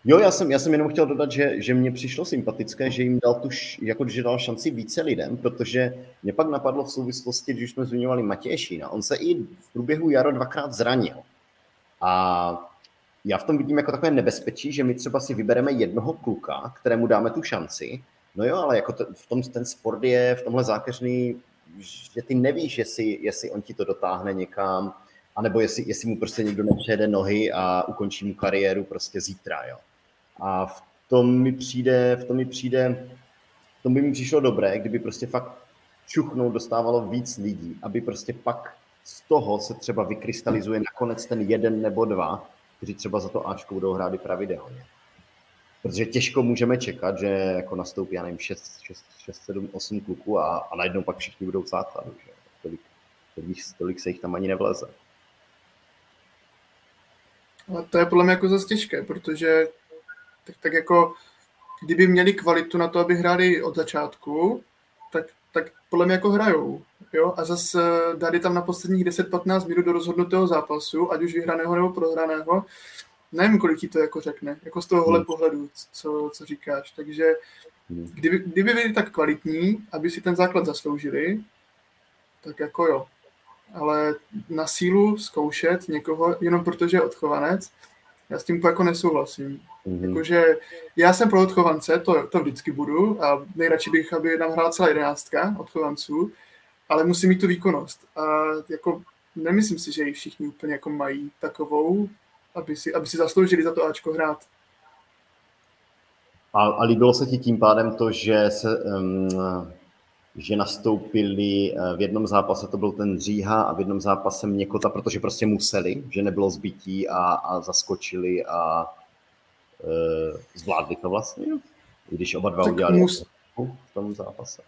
Jo, já jsem, já jsem jenom chtěl dodat, že, že mně přišlo sympatické, že jim dal tu, jako, že dal šanci více lidem, protože mě pak napadlo v souvislosti, když jsme zmiňovali Matěje Šína, on se i v průběhu jaro dvakrát zranil. A já v tom vidím jako takové nebezpečí, že my třeba si vybereme jednoho kluka, kterému dáme tu šanci, no jo, ale jako to, v tom ten sport je v tomhle zákeřný, že ty nevíš, jestli, jestli on ti to dotáhne někam, anebo jestli, jestli mu prostě někdo nepřejede nohy a ukončí mu kariéru prostě zítra, jo. A v tom mi přijde, v tom mi přijde, v tom by mi přišlo dobré, kdyby prostě fakt čuchnou dostávalo víc lidí, aby prostě pak z toho se třeba vykrystalizuje nakonec ten jeden nebo dva, kteří třeba za to Ačko budou hrát i pravidelně. Protože těžko můžeme čekat, že jako nastoupí, já nevím, 6, 6, 6 7, 8 kluků a, a najednou pak všichni budou v základu. Že? Tolik, tolik, tolik se jich tam ani nevleze. Ale to je podle mě jako zase těžké, protože tak, tak jako kdyby měli kvalitu na to, aby hráli od začátku, tak, tak podle mě jako hrajou. Jo? A zase dali tam na posledních 10-15 minut do rozhodnutého zápasu, ať už vyhraného nebo prohraného, nevím, kolik ti to jako řekne, jako z tohohle hmm. pohledu, co, co říkáš. Takže hmm. kdyby, kdyby byli tak kvalitní, aby si ten základ zasloužili, tak jako jo. Ale na sílu zkoušet někoho jenom protože je odchovanec, já s tím jako nesouhlasím. Mm-hmm. Jakože já jsem pro odchovance, to, to vždycky budu a nejradši bych, aby nám hrála celá jedenáctka odchovanců, ale musí mít tu výkonnost. A jako nemyslím si, že ji všichni úplně jako mají takovou, aby si, aby si zasloužili za to Ačko hrát. A, a líbilo se ti tím pádem to, že se um, že nastoupili eh, v jednom zápase, to byl ten Říha a v jednom zápase Měkota, protože prostě museli, že nebylo zbytí a, a zaskočili a e, zvládli to vlastně, když oba dva tak udělali mus... v tom zápase.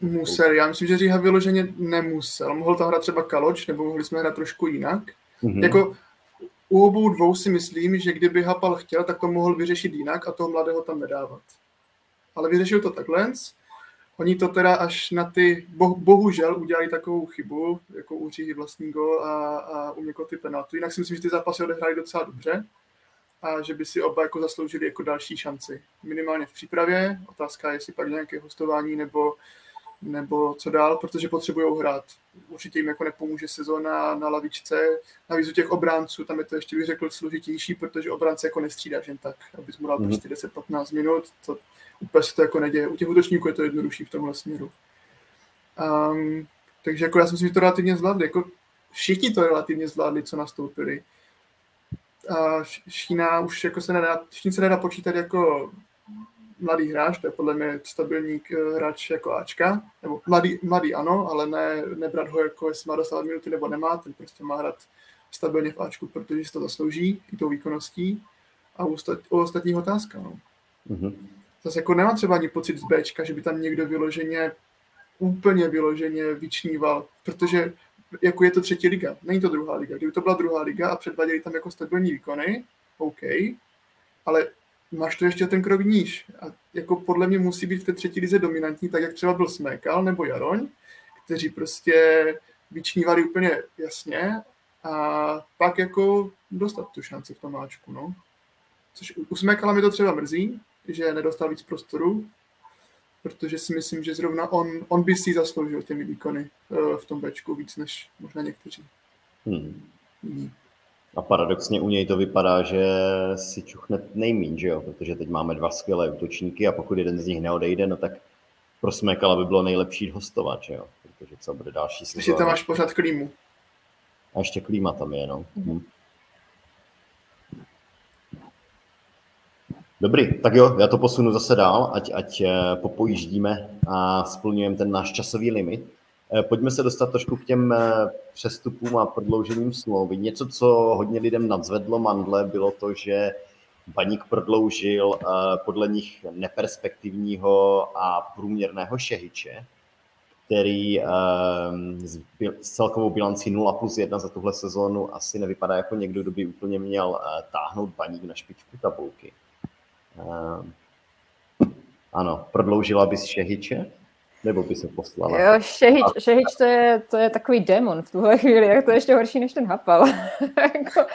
Musel, já myslím, že Říha vyloženě nemusel. Mohl tam hrát třeba Kaloč, nebo mohli jsme hrát trošku jinak. Mm-hmm. Jako u obou dvou si myslím, že kdyby Hapal chtěl, tak to mohl vyřešit jinak a toho mladého tam nedávat. Ale vyřešil to takhle, Oni to teda až na ty, bo, bohužel udělali takovou chybu, jako u Říhy vlastní gol a, a u někoho ty penalty. Jinak si myslím, že ty zápasy odehráli docela dobře a že by si oba jako zasloužili jako další šanci. Minimálně v přípravě, otázka je, jestli pak nějaké hostování nebo, nebo co dál, protože potřebují hrát. Určitě jim jako nepomůže sezóna na lavičce. Navíc u těch obránců, tam je to ještě bych řekl složitější, protože obránce jako nestřídáš jen tak, abys mu dal mm-hmm. prostě 10-15 minut, to úplně se to jako neděje. U těch útočníků je to jednodušší v tomhle směru. Um, takže jako já si myslím, že to relativně zvládli. Jako všichni to relativně zvládli, co nastoupili. A Šína už jako se nedá, se nedá počítat jako mladý hráč, to je podle mě stabilní eh, hráč jako Ačka, nebo mladý, mladý ano, ale ne, nebrat ho jako jestli má dostat minuty nebo nemá, ten prostě má hrát stabilně v Ačku, protože si to zaslouží i tou výkonností a u, ostat, u ostatních otázka. No. Mm-hmm. Zase jako nemám třeba ani pocit z Bčka, že by tam někdo vyloženě, úplně vyloženě vyčníval, protože jako je to třetí liga, není to druhá liga. Kdyby to byla druhá liga a předváděli tam jako stabilní výkony, OK, ale máš to ještě ten krok níž. A jako podle mě musí být v té třetí lize dominantní, tak jak třeba byl Smekal nebo Jaroň, kteří prostě vyčnívali úplně jasně a pak jako dostat tu šanci v tom máčku, no. Což u Smekala mi to třeba mrzí, že nedostal víc prostoru, protože si myslím, že zrovna on, on by si zasloužil těmi výkony uh, v tom bečku víc než možná někteří. Hmm. Hmm. A paradoxně u něj to vypadá, že si čuchne nejmín, že jo? Protože teď máme dva skvělé útočníky a pokud jeden z nich neodejde, no tak pro Smekala by bylo nejlepší hostovat, že jo? Protože co bude další sezóna. Ještě tam máš pořád klímu. A ještě klíma tam je, no. Hm. Dobrý, tak jo, já to posunu zase dál, ať, ať eh, popojíždíme a splňujeme ten náš časový limit. Eh, pojďme se dostat trošku k těm eh, přestupům a prodloužením smlouvy. Něco, co hodně lidem nadzvedlo mandle, bylo to, že Baník prodloužil podle nich neperspektivního a průměrného Šehiče, který s celkovou bilancí 0 plus 1 za tuhle sezónu asi nevypadá jako někdo, kdo by úplně měl táhnout Baník na špičku tabulky. Uh, ano, prodloužila bys Šehiče? Nebo by se poslala? Jo, Šehič, Šehič to, je, to je takový demon v tuhle chvíli, jak to je ještě horší než ten Hapal. (laughs) jako,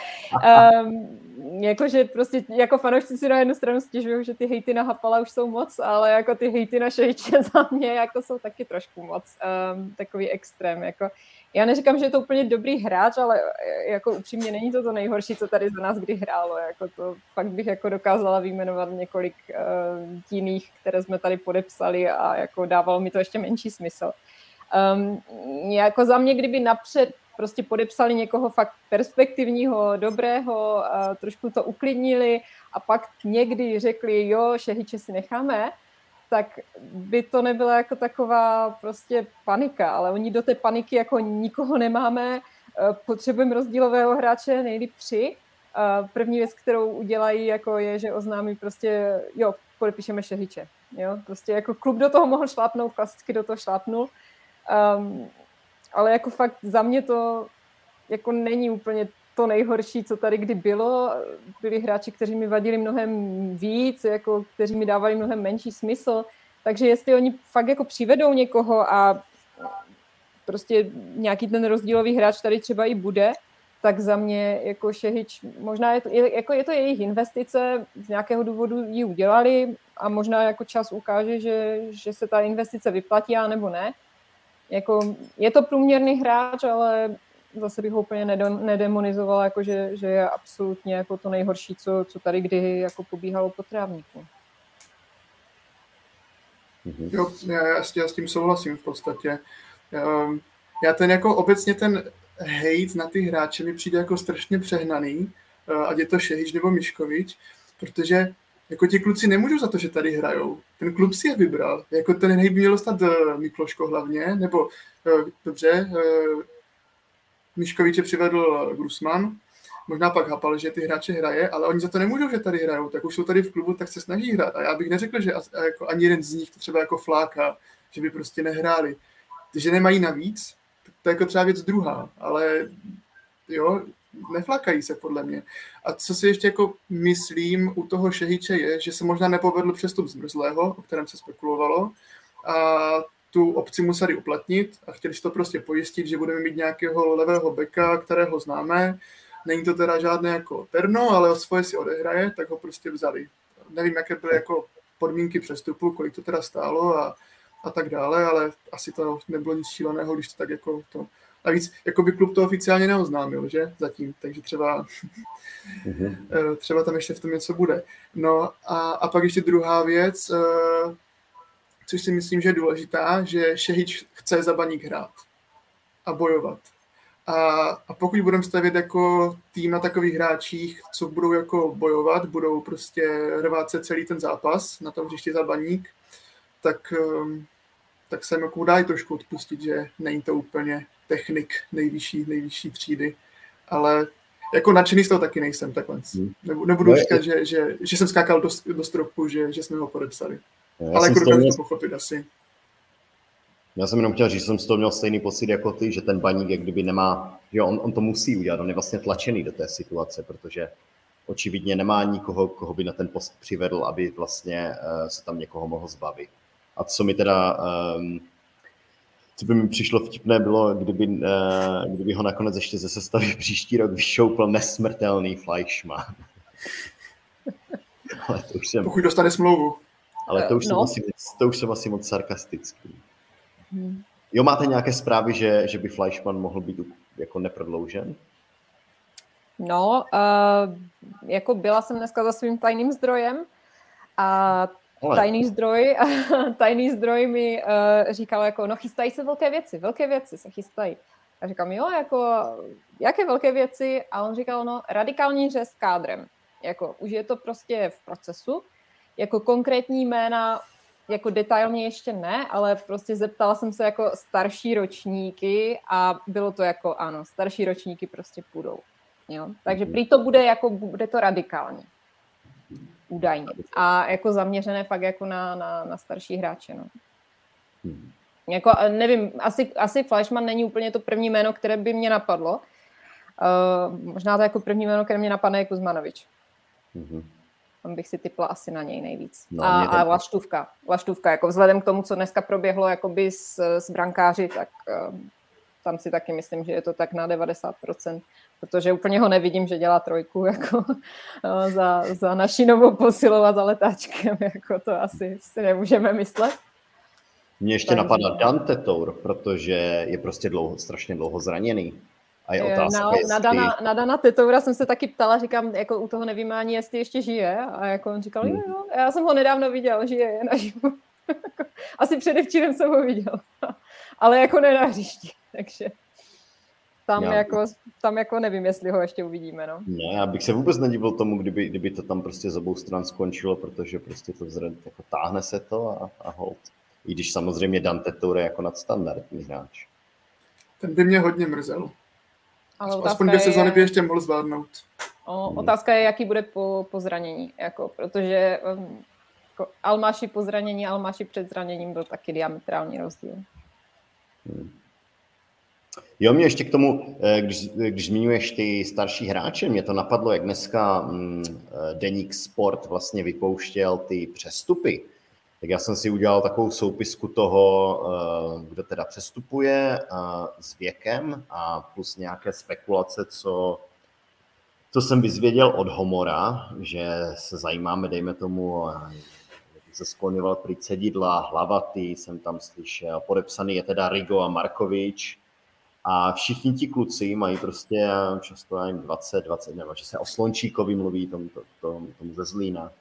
um, jakože prostě jako fanoušci si na jednu stranu stěžují, že ty hejty na Hapala už jsou moc, ale jako ty hejty na Šehiče za mě jako jsou taky trošku moc. Um, takový extrém. Jako, já neříkám, že je to úplně dobrý hráč, ale e, jako upřímně není to to nejhorší, co tady za nás kdy hrálo. Jako to fakt bych jako dokázala vyjmenovat několik uh, jiných, které jsme tady podepsali a jako dávalo mi to ještě menší smysl. Um, jako za mě, kdyby napřed prostě podepsali někoho fakt perspektivního, dobrého, a trošku to uklidnili a pak někdy řekli, jo, šehiče si necháme, tak by to nebyla jako taková prostě panika, ale oni do té paniky jako nikoho nemáme, eh, potřebujeme rozdílového hráče, nejlíp tři. První věc, kterou udělají, jako je, že oznámí prostě, jo, podepíšeme šehiče. Jo? Prostě jako klub do toho mohl šlápnout, klasicky do toho šlápnul. Um, ale jako fakt za mě to jako není úplně to nejhorší, co tady kdy bylo. Byli hráči, kteří mi vadili mnohem víc, jako, kteří mi dávali mnohem menší smysl. Takže jestli oni fakt jako přivedou někoho a prostě nějaký ten rozdílový hráč tady třeba i bude, tak za mě jako Šehič, možná je to, je, jako je to jejich investice, z nějakého důvodu ji udělali a možná jako čas ukáže, že, že se ta investice vyplatí, a nebo ne. Jako, je to průměrný hráč, ale zase bych ho úplně nedemonizovala, jako že, že je absolutně jako to nejhorší, co, co tady kdy jako pobíhalo po trávníku. Mhm. Jo, já, já, já s tím souhlasím v podstatě. Já, ehm, já ten jako obecně ten hate na ty hráče mi přijde jako strašně přehnaný, eh, ať je to Šehič nebo Miškovič, protože jako ti kluci nemůžou za to, že tady hrajou. Ten klub si je vybral. Jako ten hejt měl dostat eh, Mikloško hlavně, nebo eh, dobře, Miškoviče přivedl Grusman, možná pak Hapal, že ty hráče hraje, ale oni za to nemůžou, že tady hrajou, tak už jsou tady v klubu, tak se snaží hrát. A já bych neřekl, že jako ani jeden z nich to třeba jako fláka, že by prostě nehráli. Že nemají navíc, to je jako třeba věc druhá, ale jo, neflakají se podle mě. A co si ještě jako myslím u toho Šehiče je, že se možná nepovedl přestup zmrzlého, o kterém se spekulovalo, a tu opci museli uplatnit a chtěli si to prostě pojistit, že budeme mít nějakého levého beka, kterého známe. Není to teda žádné jako terno, ale o svoje si odehraje, tak ho prostě vzali. Nevím, jaké byly jako podmínky přestupu, kolik to teda stálo a, a tak dále, ale asi to nebylo nic šíleného, když to tak jako to... Navíc, jako by klub to oficiálně neoznámil, že? Zatím, takže třeba, mm-hmm. (laughs) třeba tam ještě v tom něco bude. No a, a pak ještě druhá věc, eh, což si myslím, že je důležitá, že Šehič chce za baník hrát a bojovat. A, a pokud budeme stavět jako tým na takových hráčích, co budou jako bojovat, budou prostě rvát se celý ten zápas na tom hřišti za baník, tak, ehm, tak se jako dá trošku odpustit, že není to úplně technik nejvyšší, nejvyšší třídy. Ale jako nadšený z toho taky nejsem takhle. Hmm. Nebudu no, říkat, že, že, že, jsem skákal do, do stropu, že, že jsme ho podepsali. Já Ale jako dokážu to pochopit asi. Já jsem jenom chtěl říct, že jsem z toho měl stejný pocit jako ty, že ten baník jak kdyby nemá, že on, on to musí udělat, on je vlastně tlačený do té situace, protože očividně nemá nikoho, koho by na ten post přivedl, aby vlastně uh, se tam někoho mohl zbavit. A co mi teda, um, co by mi přišlo vtipné, bylo, kdyby, uh, kdyby ho nakonec ještě ze sestavy (laughs) příští rok vyšoupl nesmrtelný Fleischmann. (laughs) Ale to už jsem... Pokud dostane smlouvu. Ale to už, no. jsem, asi, to už jsem asi moc sarkastický. Hmm. Jo, máte nějaké zprávy, že, že by Fleischmann mohl být jako neprodloužen? No, uh, jako byla jsem dneska za svým tajným zdrojem a Ale. tajný zdroj, (laughs) tajný zdroj mi uh, říkal jako, no chystají se velké věci, velké věci se chystají. A říkám, jo, jako, jaké velké věci? A on říkal, no, radikální řez kádrem. Jako, už je to prostě v procesu. Jako konkrétní jména jako detailně ještě ne, ale prostě zeptala jsem se jako starší ročníky a bylo to jako ano, starší ročníky prostě půjdou. Jo? Takže prý to bude jako, bude to radikální. Údajně. A jako zaměřené fakt jako na, na, na starší hráče. No. Jako, nevím, asi, asi Flashman není úplně to první jméno, které by mě napadlo. Uh, možná to jako první jméno, které mě napadne je Kuzmanovič. Mm-hmm. Tam bych si typla asi na něj nejvíc. No, a, a Laštůvka. Laštůvka, jako vzhledem k tomu, co dneska proběhlo jakoby s, s brankáři, tak uh, tam si taky myslím, že je to tak na 90%, protože úplně ho nevidím, že dělá trojku (laughs) jako uh, za, za naší novou posilovat za letáčkem, (laughs) jako to asi si nemůžeme myslet. Mně ještě Takže... napadá Dante Tour, protože je prostě dlouho, strašně dlouho zraněný. A je otázka, na, jestli... na, Dana, na Dana Tetoura jsem se taky ptala, říkám, jako u toho nevíme ani, jestli ještě žije. A jako on říkal, hmm. jo, já jsem ho nedávno viděl, žije, je naživu. (laughs) Asi předevčírem jsem ho viděl. (laughs) Ale jako ne na hřišti, (laughs) takže tam, já, jako, tam jako nevím, jestli ho ještě uvidíme. No. Ne, já bych se vůbec nedivil tomu, kdyby, kdyby to tam prostě z obou stran skončilo, protože prostě to vzred, jako táhne se to a, a hold. I když samozřejmě Dante Tour je jako nadstandardní hráč. Ten by mě hodně mrzel. Ale Aspoň dvě sezóny by ještě mohl zvládnout. O, otázka je, jaký bude po, po zranění, jako, protože um, jako Almáši po zranění, Almáši před zraněním byl taky diametrální rozdíl. Hmm. Jo, mě ještě k tomu, eh, když, když zmiňuješ ty starší hráče, mě to napadlo, jak dneska mm, eh, Deník Sport vlastně vypouštěl ty přestupy tak já jsem si udělal takovou soupisku toho, eh, kdo teda přestupuje eh, s věkem a plus nějaké spekulace, co, co jsem vyzvěděl od Homora, že se zajímáme, dejme tomu, eh, se skloňoval prý Cedidla, Hlavaty, jsem tam slyšel, podepsaný je teda Rigo a Markovič, a všichni ti kluci mají prostě často já 20, 20, nebo že se o Slončíkovi mluví, tomu, tomu, tomu ze Zlína.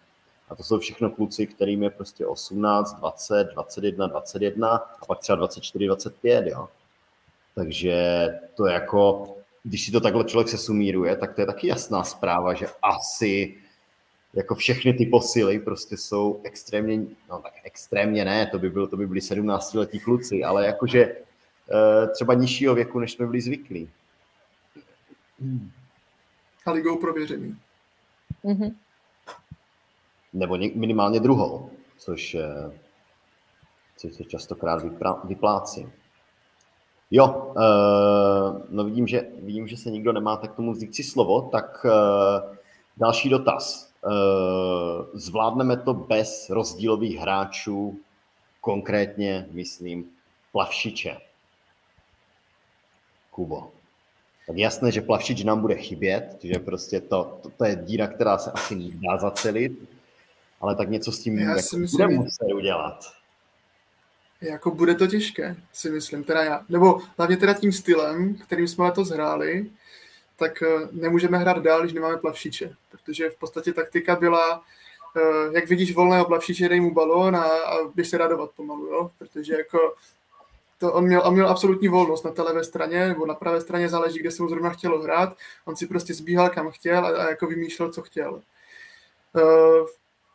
A to jsou všechno kluci, kterým je prostě 18, 20, 21, 21 a pak třeba 24, 25, jo. Takže to je jako, když si to takhle člověk se sumíruje, tak to je taky jasná zpráva, že asi jako všechny ty posily prostě jsou extrémně, no tak extrémně ne, to by, bylo, to by byli 17 letí kluci, ale jakože eh, třeba nižšího věku, než jsme byli zvyklí. A ligou prověřený. Mm-hmm nebo minimálně druhou, což, což se častokrát vyplácí. Jo, uh, no vidím že, vidím, že se nikdo nemá tak tomu vzít si slovo, tak uh, další dotaz. Zvládneme to bez rozdílových hráčů, konkrétně, myslím, plavšiče. Kubo. Tak jasné, že plavšič nám bude chybět, že prostě to, to, to je díra, která se asi nedá zacelit ale tak něco s tím já jako si myslím, bude muset udělat. Jako bude to těžké, si myslím, teda já. Nebo hlavně teda tím stylem, kterým jsme letos hráli, tak eh, nemůžeme hrát dál, když nemáme plavšiče, protože v podstatě taktika byla, eh, jak vidíš volného plavšiče, dej mu balón a, a běž se radovat pomalu, jo? protože jako to on měl, on měl absolutní volnost na té levé straně, nebo na pravé straně záleží, kde se mu zrovna chtělo hrát. On si prostě zbíhal kam chtěl a, a jako vymýšlel, co chtěl.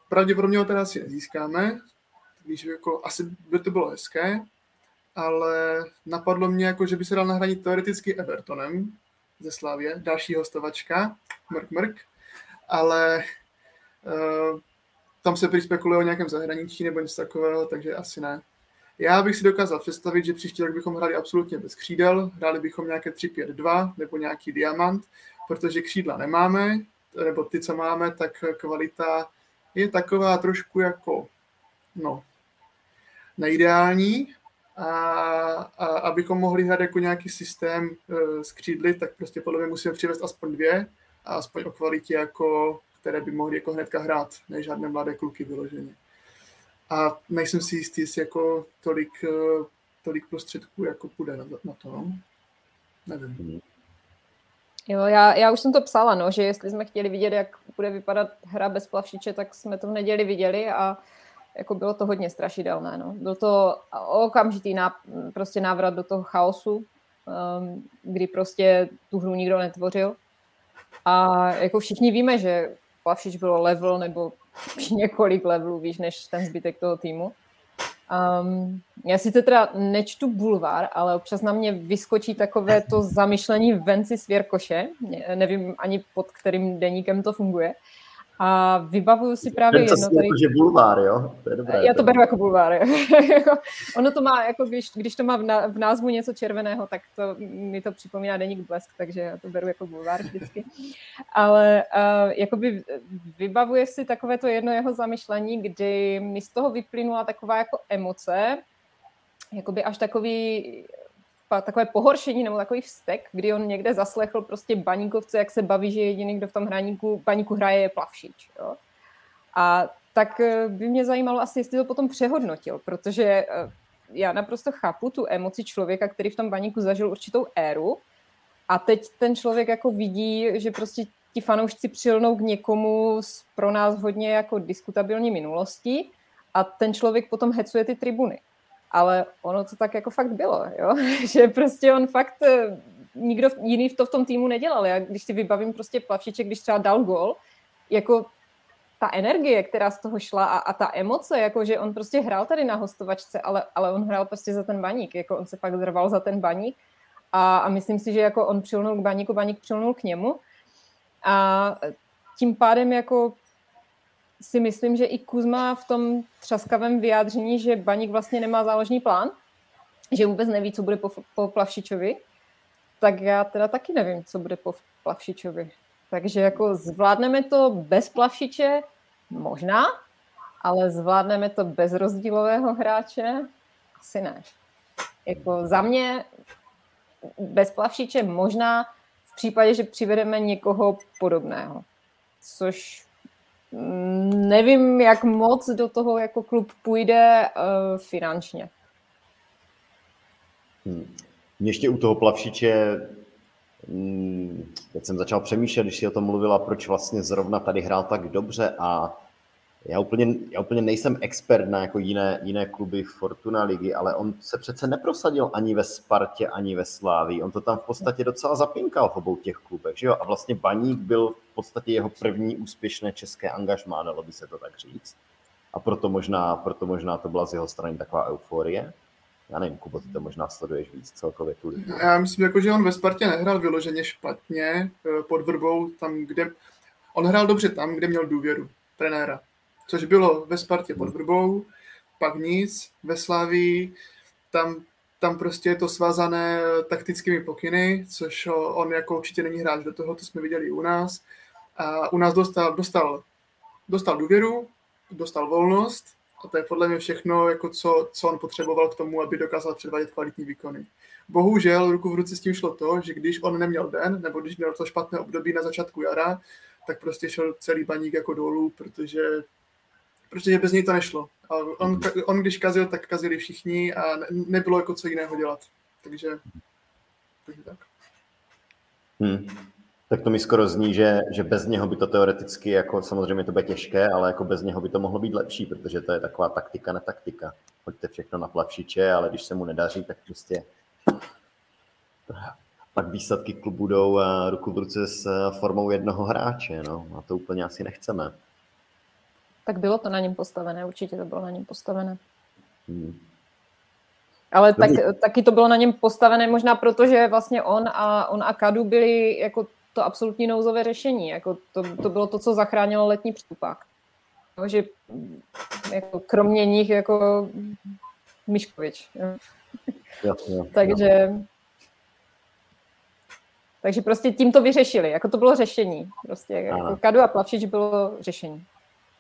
Pravděpodobně ho teda asi nezískáme, když jako asi by to bylo hezké, ale napadlo mě, jako, že by se dal nahradit teoreticky Evertonem, ze Slávě, další hostovačka, mrk mrk, ale uh, tam se přispekuluje o nějakém zahraničí nebo něco takového, takže asi ne. Já bych si dokázal představit, že příští rok bychom hráli absolutně bez křídel, hráli bychom nějaké 3-5-2 nebo nějaký diamant, protože křídla nemáme, nebo ty, co máme, tak kvalita je taková trošku jako, no, neideální, a, a abychom mohli hrát jako nějaký systém e, s křídly, tak prostě podle mě musíme přivést aspoň dvě a aspoň o kvalitě, jako, které by mohly jako hnedka hrát, ne žádné mladé kluky vyloženě. A nejsem si jistý, jestli jako tolik, e, tolik prostředků jako půjde na, na to. No? Nevím. Jo, já, já už jsem to psala, no, že jestli jsme chtěli vidět, jak bude vypadat hra bez plavšiče, tak jsme to v neděli viděli a jako bylo to hodně strašidelné. No. Byl to okamžitý ná, prostě návrat do toho chaosu, um, kdy prostě tu hru nikdo netvořil. A jako všichni víme, že Plavšič bylo level nebo (laughs) několik levelů víš, než ten zbytek toho týmu. Um, já sice teda nečtu bulvár, ale občas na mě vyskočí takové to zamyšlení Venci Svěrkoše. Nevím ani pod kterým deníkem to funguje. A vybavuju si právě Ten, jedno tady... Že bulvár, jo? To je dobré. Já to beru jako bulvár. (laughs) ono to má, jako když, když to má v názvu něco červeného, tak to mi to připomíná deník blesk, takže já to beru jako bulvár vždycky. Ale uh, jakoby vybavuje si takové to jedno jeho zamyšlení, kdy mi z toho vyplynula taková jako emoce, jakoby až takový takové pohoršení nebo takový vztek, kdy on někde zaslechl prostě baníkovce, jak se baví, že jediný, kdo v tom hraníku, baníku hraje, je plavšič. Jo? A tak eh, by mě zajímalo asi, jestli to potom přehodnotil, protože eh, já naprosto chápu tu emoci člověka, který v tom baníku zažil určitou éru a teď ten člověk jako vidí, že prostě ti fanoušci přilnou k někomu s pro nás hodně jako diskutabilní minulostí a ten člověk potom hecuje ty tribuny ale ono to tak jako fakt bylo, jo? (laughs) že prostě on fakt, eh, nikdo jiný to v tom týmu nedělal. Já když si vybavím prostě Plavšiček, když třeba dal gol, jako ta energie, která z toho šla a, a ta emoce, jako že on prostě hrál tady na hostovačce, ale, ale on hrál prostě za ten baník, jako on se fakt zrval za ten baník a, a myslím si, že jako on přilnul k baníku, baník přilnul k němu a tím pádem jako si myslím, že i Kuzma v tom třaskavém vyjádření, že Baník vlastně nemá záložní plán, že vůbec neví, co bude po, po Plavšičovi, tak já teda taky nevím, co bude po Plavšičovi. Takže jako zvládneme to bez Plavšiče? Možná, ale zvládneme to bez rozdílového hráče? Asi ne. Jako za mě bez Plavšiče možná v případě, že přivedeme někoho podobného. Což nevím, jak moc do toho jako klub půjde uh, finančně. Hmm. Mě ještě u toho plavšiče, hmm, teď jsem začal přemýšlet, když si o tom mluvila, proč vlastně zrovna tady hrál tak dobře a já úplně, já úplně nejsem expert na jako jiné, jiné kluby Fortuna ligy, ale on se přece neprosadil ani ve Spartě, ani ve Slávii. On to tam v podstatě docela zapinkal v obou těch klubech, že jo? A vlastně Baník byl v podstatě jeho první úspěšné české angažmá, dalo by se to tak říct. A proto možná, proto možná to byla z jeho strany taková euforie. Já nevím, Kubo, ty to možná sleduješ víc celkově tu ligu. Já myslím, jako, že on ve Spartě nehrál vyloženě špatně eh, pod vrbou, tam, kde... On hrál dobře tam, kde měl důvěru trenéra což bylo ve Spartě pod Vrbou, pak nic, ve Slavii, tam, tam prostě je to svázané taktickými pokyny, což on jako určitě není hráč do toho, to jsme viděli u nás. A u nás dostal, dostal, dostal důvěru, dostal volnost a to je podle mě všechno, jako co, co on potřeboval k tomu, aby dokázal předvádět kvalitní výkony. Bohužel ruku v ruce s tím šlo to, že když on neměl den, nebo když měl to špatné období na začátku jara, tak prostě šel celý baník jako dolů, protože protože bez něj to nešlo. A on, on když kazil, tak kazili všichni a ne, nebylo jako co jiného dělat. Takže, takže tak. Hmm. Tak to mi skoro zní, že, že bez něho by to teoreticky, jako samozřejmě to bude těžké, ale jako bez něho by to mohlo být lepší, protože to je taková taktika na taktika. Pojďte všechno na plavšiče, ale když se mu nedaří, tak prostě pak výsledky klubu jdou ruku v ruce s formou jednoho hráče, no. A to úplně asi nechceme. Tak bylo to na něm postavené, určitě to bylo na něm postavené. Hmm. Ale tak, taky to bylo na něm postavené možná proto, že vlastně on a, on a Kadu byli jako to absolutní nouzové řešení. Jako to, to bylo to, co zachránilo letní přestupák. No, že jako kromě nich jako Miškovič. takže, takže prostě tím to vyřešili, jako to bylo řešení. Prostě jako Kadu a Plavšič bylo řešení.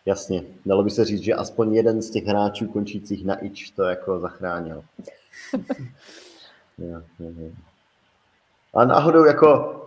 Jasně, dalo by se říct, že aspoň jeden z těch hráčů končících na ič to jako zachránil. (laughs) A náhodou jako,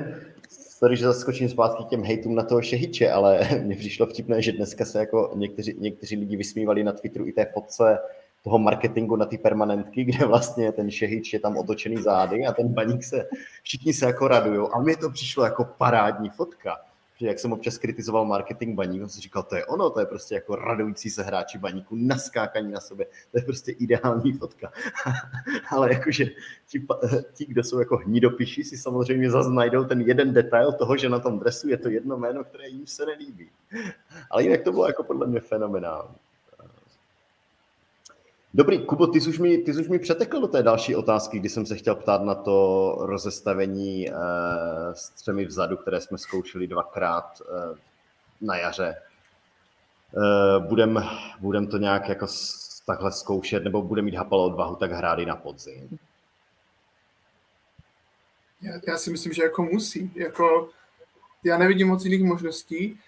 (laughs) sorry, že zaskočím zpátky těm hejtům na toho Šehiče, ale (laughs) mně přišlo vtipné, že dneska se jako někteří, někteří lidi vysmívali na Twitteru i té fotce toho marketingu na ty permanentky, kde vlastně ten šehič je tam otočený zády a ten baník se, všichni se jako radují. A mně to přišlo jako parádní fotka. Že jak jsem občas kritizoval marketing baníku, jsem si říkal, to je ono, to je prostě jako radující se hráči baníku, naskákaní na sobě, to je prostě ideální fotka. (laughs) Ale jakože ti, ti, kdo jsou jako hnidopiši, si samozřejmě zase najdou ten jeden detail toho, že na tom dresu je to jedno jméno, které jim se nelíbí. Ale jinak to bylo jako podle mě fenomenální. Dobrý, Kubo, ty jsi, už mi, ty jsi už mi přetekl do té další otázky, kdy jsem se chtěl ptát na to rozestavení eh, s třemi vzadu, které jsme zkoušeli dvakrát eh, na jaře. Eh, budem, budem to nějak jako takhle zkoušet, nebo bude mít Hapal odvahu tak hrát i na podzim? Já, já si myslím, že jako musí. Jako, já nevidím moc jiných možností.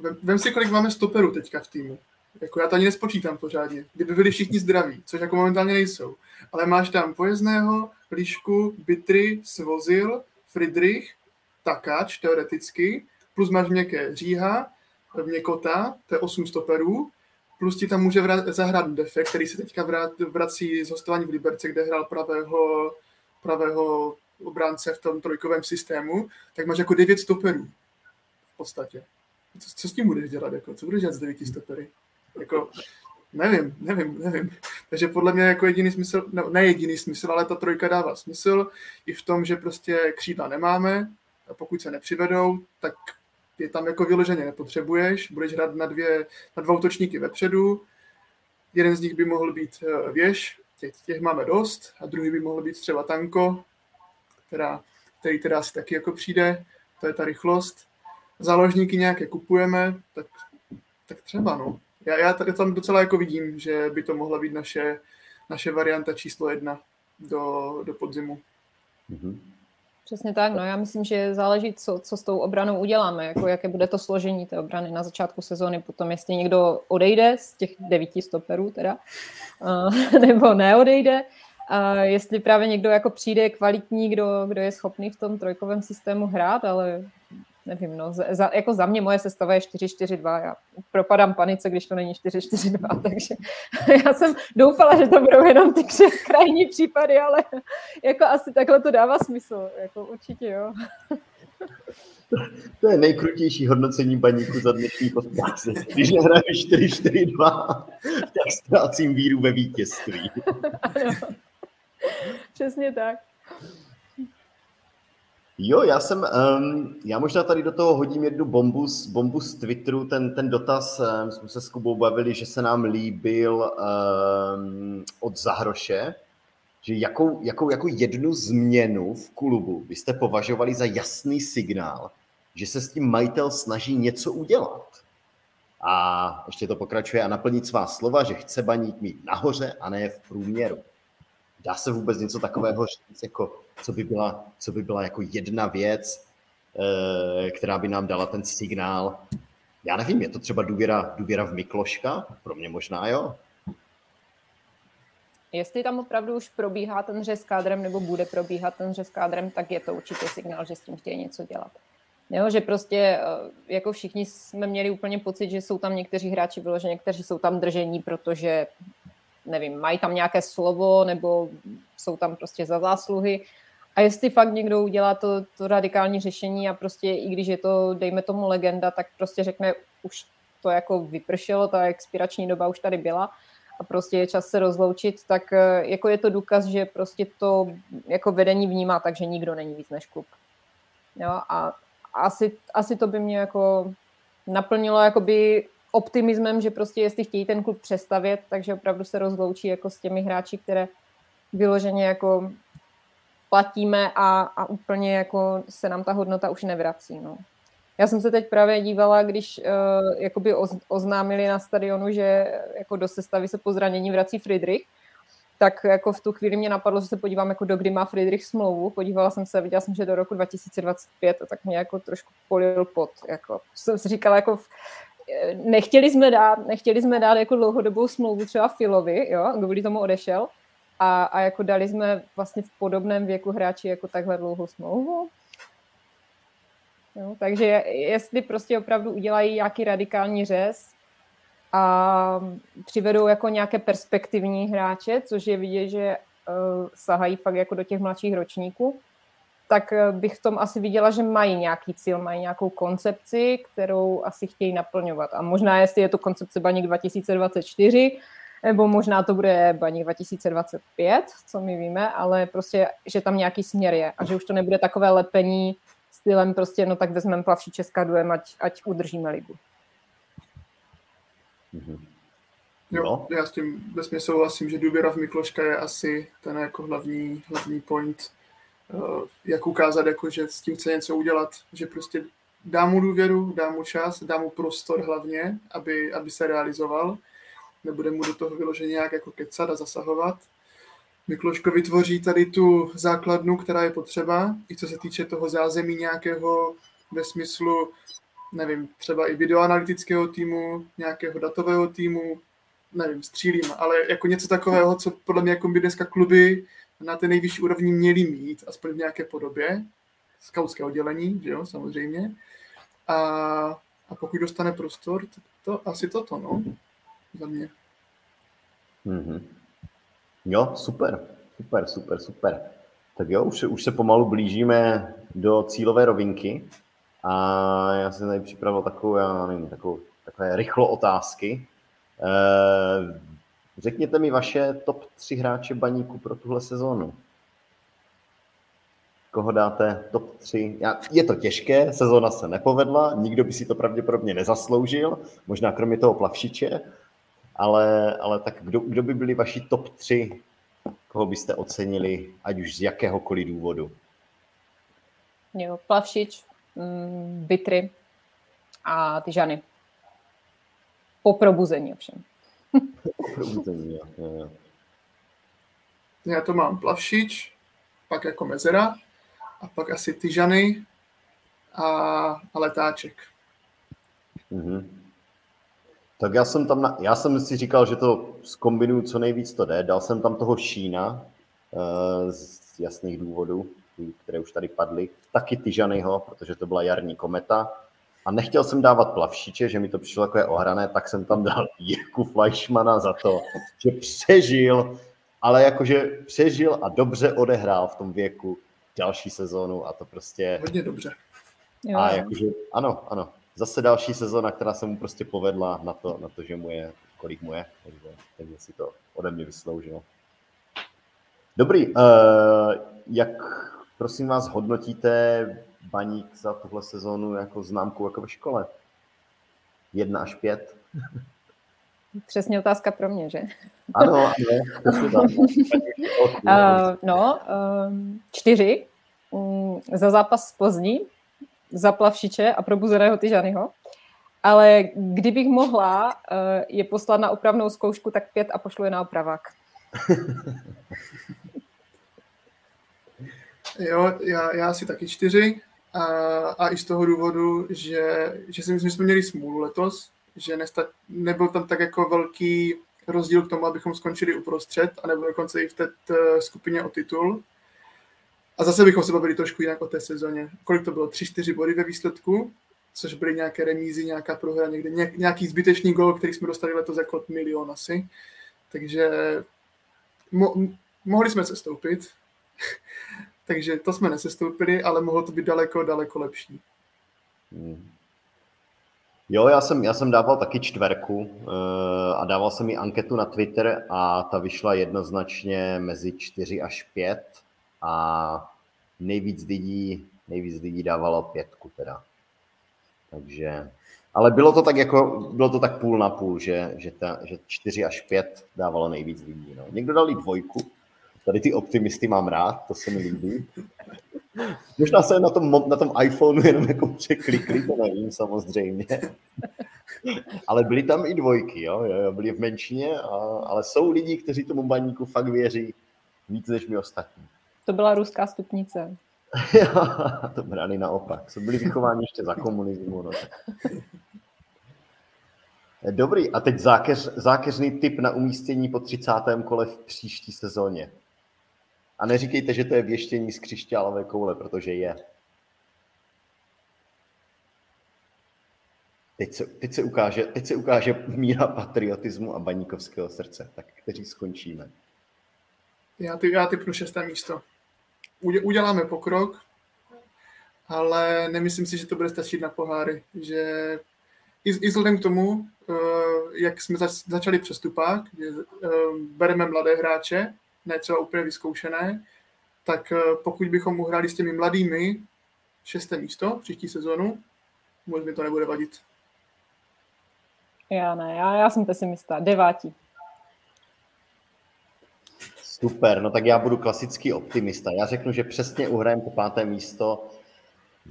Vem, vem si, kolik máme stoperů teďka v týmu. Jako já to ani nespočítám pořádně. Kdyby byli všichni zdraví, což jako momentálně nejsou. Ale máš tam Pojezného, Lišku, Bitry, Svozil, Friedrich, Takáč teoreticky, plus máš měkké Říha, Měkota, to je 8 stoperů, plus ti tam může vrat, zahrát Defe, který se teďka vrát, vrací z hostování v Liberce, kde hrál pravého, pravého obránce v tom trojkovém systému, tak máš jako 9 stoperů v podstatě. Co, co s tím budeš dělat? Jako? Co budeš dělat s 9 stopery? Jako, nevím, nevím, nevím. Takže podle mě jako jediný smysl, no, ne jediný smysl, ale ta trojka dává smysl i v tom, že prostě křídla nemáme a pokud se nepřivedou, tak je tam jako vyloženě nepotřebuješ, budeš hrát na, dvě, na dva útočníky vepředu, jeden z nich by mohl být eh, věž, těch, těch máme dost, a druhý by mohl být třeba tanko, která, který teda asi taky jako přijde, to je ta rychlost. Záložníky nějaké kupujeme, tak, tak třeba no já, já tady tam docela jako vidím, že by to mohla být naše, naše varianta číslo jedna do, do podzimu. Mm-hmm. Přesně tak, no já myslím, že záleží, co, co s tou obranou uděláme, jako jaké bude to složení té obrany na začátku sezóny, potom jestli někdo odejde z těch devíti stoperů teda, uh, (laughs) nebo neodejde, a jestli právě někdo jako přijde kvalitní, kdo, kdo je schopný v tom trojkovém systému hrát, ale nevím, no, za, jako za mě moje sestava je 4-4-2, já propadám panice, když to není 4-4-2, (laughs) takže já jsem doufala, že to budou jenom ty (laughs) krajní případy, ale jako asi takhle to dává smysl, jako určitě jo. To je nejkrutější hodnocení baníku za dnešní podcast. Když nehraje 4-4-2, tak ztrácím víru ve vítězství. (laughs) Přesně tak. Jo, já jsem, um, já možná tady do toho hodím jednu bombu z, bombu z Twitteru, ten, ten dotaz, um, jsme se s Kubou bavili, že se nám líbil um, od Zahroše, že jakou, jakou, jakou jednu změnu v klubu byste považovali za jasný signál, že se s tím majitel snaží něco udělat. A ještě to pokračuje a naplnit svá slova, že chce baník mít nahoře a ne v průměru. Dá se vůbec něco takového říct, jako co by byla, co by byla jako jedna věc, eh, která by nám dala ten signál. Já nevím, je to třeba důvěra, důvěra v Mikloška? Pro mě možná jo. Jestli tam opravdu už probíhá ten řez kádrem nebo bude probíhat ten řez kádrem, tak je to určitě signál, že s tím chtějí něco dělat. Jo, že prostě eh, jako všichni jsme měli úplně pocit, že jsou tam někteří hráči vyloženě, kteří jsou tam držení, protože nevím, mají tam nějaké slovo nebo jsou tam prostě za zásluhy. A jestli fakt někdo udělá to, to radikální řešení a prostě i když je to, dejme tomu legenda, tak prostě řekne, už to jako vypršelo, ta expirační doba už tady byla a prostě je čas se rozloučit, tak eh, jako je to důkaz, že prostě to jako vedení vnímá tak, že nikdo není víc než klub. Jo, a asi, asi to by mě jako naplnilo jakoby optimismem, že prostě jestli chtějí ten klub přestavět, takže opravdu se rozloučí jako s těmi hráči, které vyloženě jako platíme a, a úplně jako se nám ta hodnota už nevrací. No. Já jsem se teď právě dívala, když uh, jakoby oz, oznámili na stadionu, že jako do sestavy se po zranění vrací Friedrich, tak jako v tu chvíli mě napadlo, že se podívám, jako do kdy má Friedrich smlouvu. Podívala jsem se, viděla jsem, že do roku 2025 a tak mě jako trošku polil pot. Jako. Jsem si říkala, jako eh, nechtěli jsme dát, nechtěli jsme dát jako dlouhodobou smlouvu třeba Filovi, jo, kvůli tomu odešel, a, a jako dali jsme vlastně v podobném věku hráči jako takhle dlouhou smlouvu. Jo, takže jestli prostě opravdu udělají nějaký radikální řez a přivedou jako nějaké perspektivní hráče, což je vidět, že uh, sahají fakt jako do těch mladších ročníků, tak eh, bych v tom asi viděla, že mají nějaký cíl, mají nějakou koncepci, kterou asi chtějí naplňovat. A možná, jestli je to koncepce Baník 2024, nebo možná to bude Baník 2025, co my víme, ale prostě, že tam nějaký směr je a že už to nebude takové lepení stylem prostě, no tak vezmeme plavší Česká duem, ať, ať udržíme ligu. Mm-hmm. Jo, no. já s tím vesmě souhlasím, že důvěra v Mikloška je asi ten jako hlavní, hlavní point, jak ukázat, jako, že s tím chce něco udělat, že prostě dá mu důvěru, dá mu čas, dá mu prostor hlavně, aby, aby se realizoval, nebude mu do toho vyloženě nějak jako kecat a zasahovat. Mikloško vytvoří tady tu základnu, která je potřeba, i co se týče toho zázemí nějakého ve smyslu, nevím, třeba i videoanalytického týmu, nějakého datového týmu, nevím, střílím, ale jako něco takového, co podle mě jako by dneska kluby na té nejvyšší úrovni měly mít, aspoň v nějaké podobě, skautské oddělení, že jo, samozřejmě. A, a pokud dostane prostor, tak to asi toto, no, za mě. Mm-hmm. Jo, super, super, super, super. Tak jo, už, už se pomalu blížíme do cílové rovinky a já jsem tady připravil takovou, já nevím, takovou, takové rychlo otázky. E, řekněte mi vaše top 3 hráče baníku pro tuhle sezónu. Koho dáte top 3? Já, je to těžké, sezóna se nepovedla, nikdo by si to pravděpodobně nezasloužil, možná kromě toho plavšiče, ale, ale tak kdo, kdo by byli vaši top 3, koho byste ocenili, ať už z jakéhokoliv důvodu? Jo, Plavšič, mm, Bitry a ty Žany. Po probuzení ovšem. Jo, jo. Já to mám Plavšič, pak jako Mezera a pak asi Tyžany a, a Letáček. Mm-hmm. Tak já jsem tam, na, já jsem si říkal, že to zkombinuju co nejvíc to jde. Dal jsem tam toho Šína uh, z jasných důvodů, které už tady padly. Taky Tyžanyho, protože to byla jarní kometa. A nechtěl jsem dávat plavšiče, že mi to přišlo takové ohrané, tak jsem tam dal Jirku Fleischmana za to, že přežil, ale jakože přežil a dobře odehrál v tom věku další sezónu a to prostě... Hodně dobře. A jakože, ano, ano, zase další sezona, která se mu prostě povedla na to, na to že mu je, kolik mu je, takže, takže si to ode mě vysloužil. Dobrý, uh, jak prosím vás hodnotíte baník za tuhle sezónu jako známku jako ve škole? Jedna až pět? (laughs) Přesně otázka pro mě, že? Ano, ano. uh, (laughs) no, um, čtyři. Um, za zápas z Plzní za Plavšiče a probuzeného Tyžanyho. Ale kdybych mohla eh, je poslat na opravnou zkoušku, tak pět a pošlu je na opravák. (laughs) jo, já, já si taky čtyři. A, a i z toho důvodu, že, že si myslím, že jsme měli smůlu letos, že nesta, nebyl tam tak jako velký rozdíl k tomu, abychom skončili uprostřed, a nebo dokonce i v té skupině o titul. A zase bychom se bavili trošku jinak o té sezóně. Kolik to bylo? Tři, čtyři body ve výsledku, což byly nějaké remízy, nějaká prohra někde, nějaký zbytečný gol, který jsme dostali letos jako milion asi. Takže mo- mohli jsme se stoupit, takže to jsme nesestoupili, ale mohlo to být daleko, daleko lepší. Hmm. Jo, já jsem, já jsem dával taky čtverku uh, a dával jsem i anketu na Twitter a ta vyšla jednoznačně mezi 4 až 5 a nejvíc lidí, nejvíc lidí dávalo pětku teda. Takže, ale bylo to tak jako, bylo to tak půl na půl, že, že, ta, že čtyři až pět dávalo nejvíc lidí. No. Někdo dal dvojku, Tady ty optimisty mám rád, to se mi líbí. Možná se na tom, na tom iPhoneu jenom jako překlikli, to nevím samozřejmě. ale byly tam i dvojky, jo, jo byly v menšině, a, ale jsou lidi, kteří tomu baníku fakt věří víc než my ostatní. To byla ruská stupnice. (laughs) to brali naopak. Jsou byli vychováni ještě za komunismu. No. Dobrý, a teď zákeř, zákeřný tip na umístění po 30. kole v příští sezóně. A neříkejte, že to je věštění z křišťálové koule, protože je. Teď se, teď se, ukáže, teď se ukáže míra patriotismu a baníkovského srdce. Tak kteří skončíme? Já, ty, já typnu šesté místo. Uděláme pokrok, ale nemyslím si, že to bude stačit na poháry. Že i, i vzhledem k tomu, eh, jak jsme zač, začali přestupák, eh, bereme mladé hráče, ne třeba úplně vyzkoušené, tak eh, pokud bychom uhráli s těmi mladými šesté místo příští sezonu, možná mi to nebude vadit. Já ne, já, já jsem pesimista. Devátí. Super, no tak já budu klasický optimista. Já řeknu, že přesně uhrajeme to páté místo,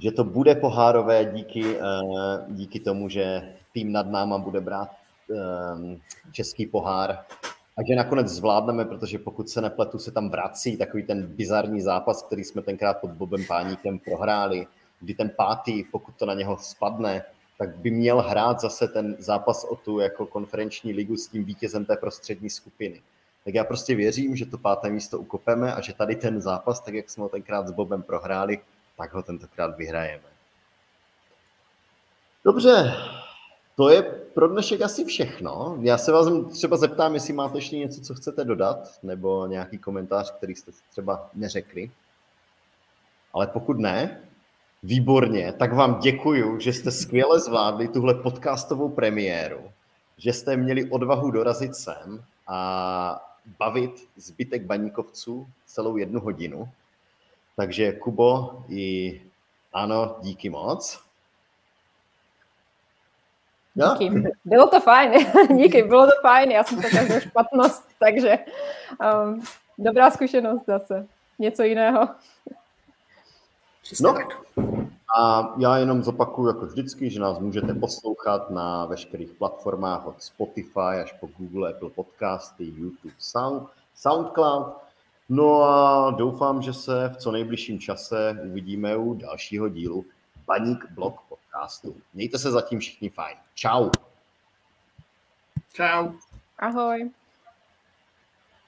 že to bude pohárové díky, eh, díky tomu, že tým nad náma bude brát eh, český pohár a že nakonec zvládneme, protože pokud se nepletu, se tam vrací takový ten bizarní zápas, který jsme tenkrát pod Bobem Páníkem prohráli, kdy ten pátý, pokud to na něho spadne, tak by měl hrát zase ten zápas o tu jako konferenční ligu s tím vítězem té prostřední skupiny. Tak já prostě věřím, že to páté místo ukopeme a že tady ten zápas, tak jak jsme ho tenkrát s Bobem prohráli, tak ho tentokrát vyhrajeme. Dobře, to je pro dnešek asi všechno. Já se vás třeba zeptám, jestli máte ještě něco, co chcete dodat, nebo nějaký komentář, který jste třeba neřekli. Ale pokud ne, výborně, tak vám děkuju, že jste skvěle zvládli tuhle podcastovou premiéru, že jste měli odvahu dorazit sem a bavit zbytek baníkovců celou jednu hodinu. Takže Kubo i ano, díky moc. No? Díky. Bylo to fajn. (laughs) Díky, bylo to fajn. Já jsem to každou špatnost, (laughs) takže um, dobrá zkušenost zase. Něco jiného. No, a já jenom zopakuju jako vždycky, že nás můžete poslouchat na veškerých platformách od Spotify až po Google, Apple Podcasty, YouTube, Sound, SoundCloud. No a doufám, že se v co nejbližším čase uvidíme u dalšího dílu Baník Blog podcastu. Mějte se zatím všichni fajn. Čau. Čau. Ahoj.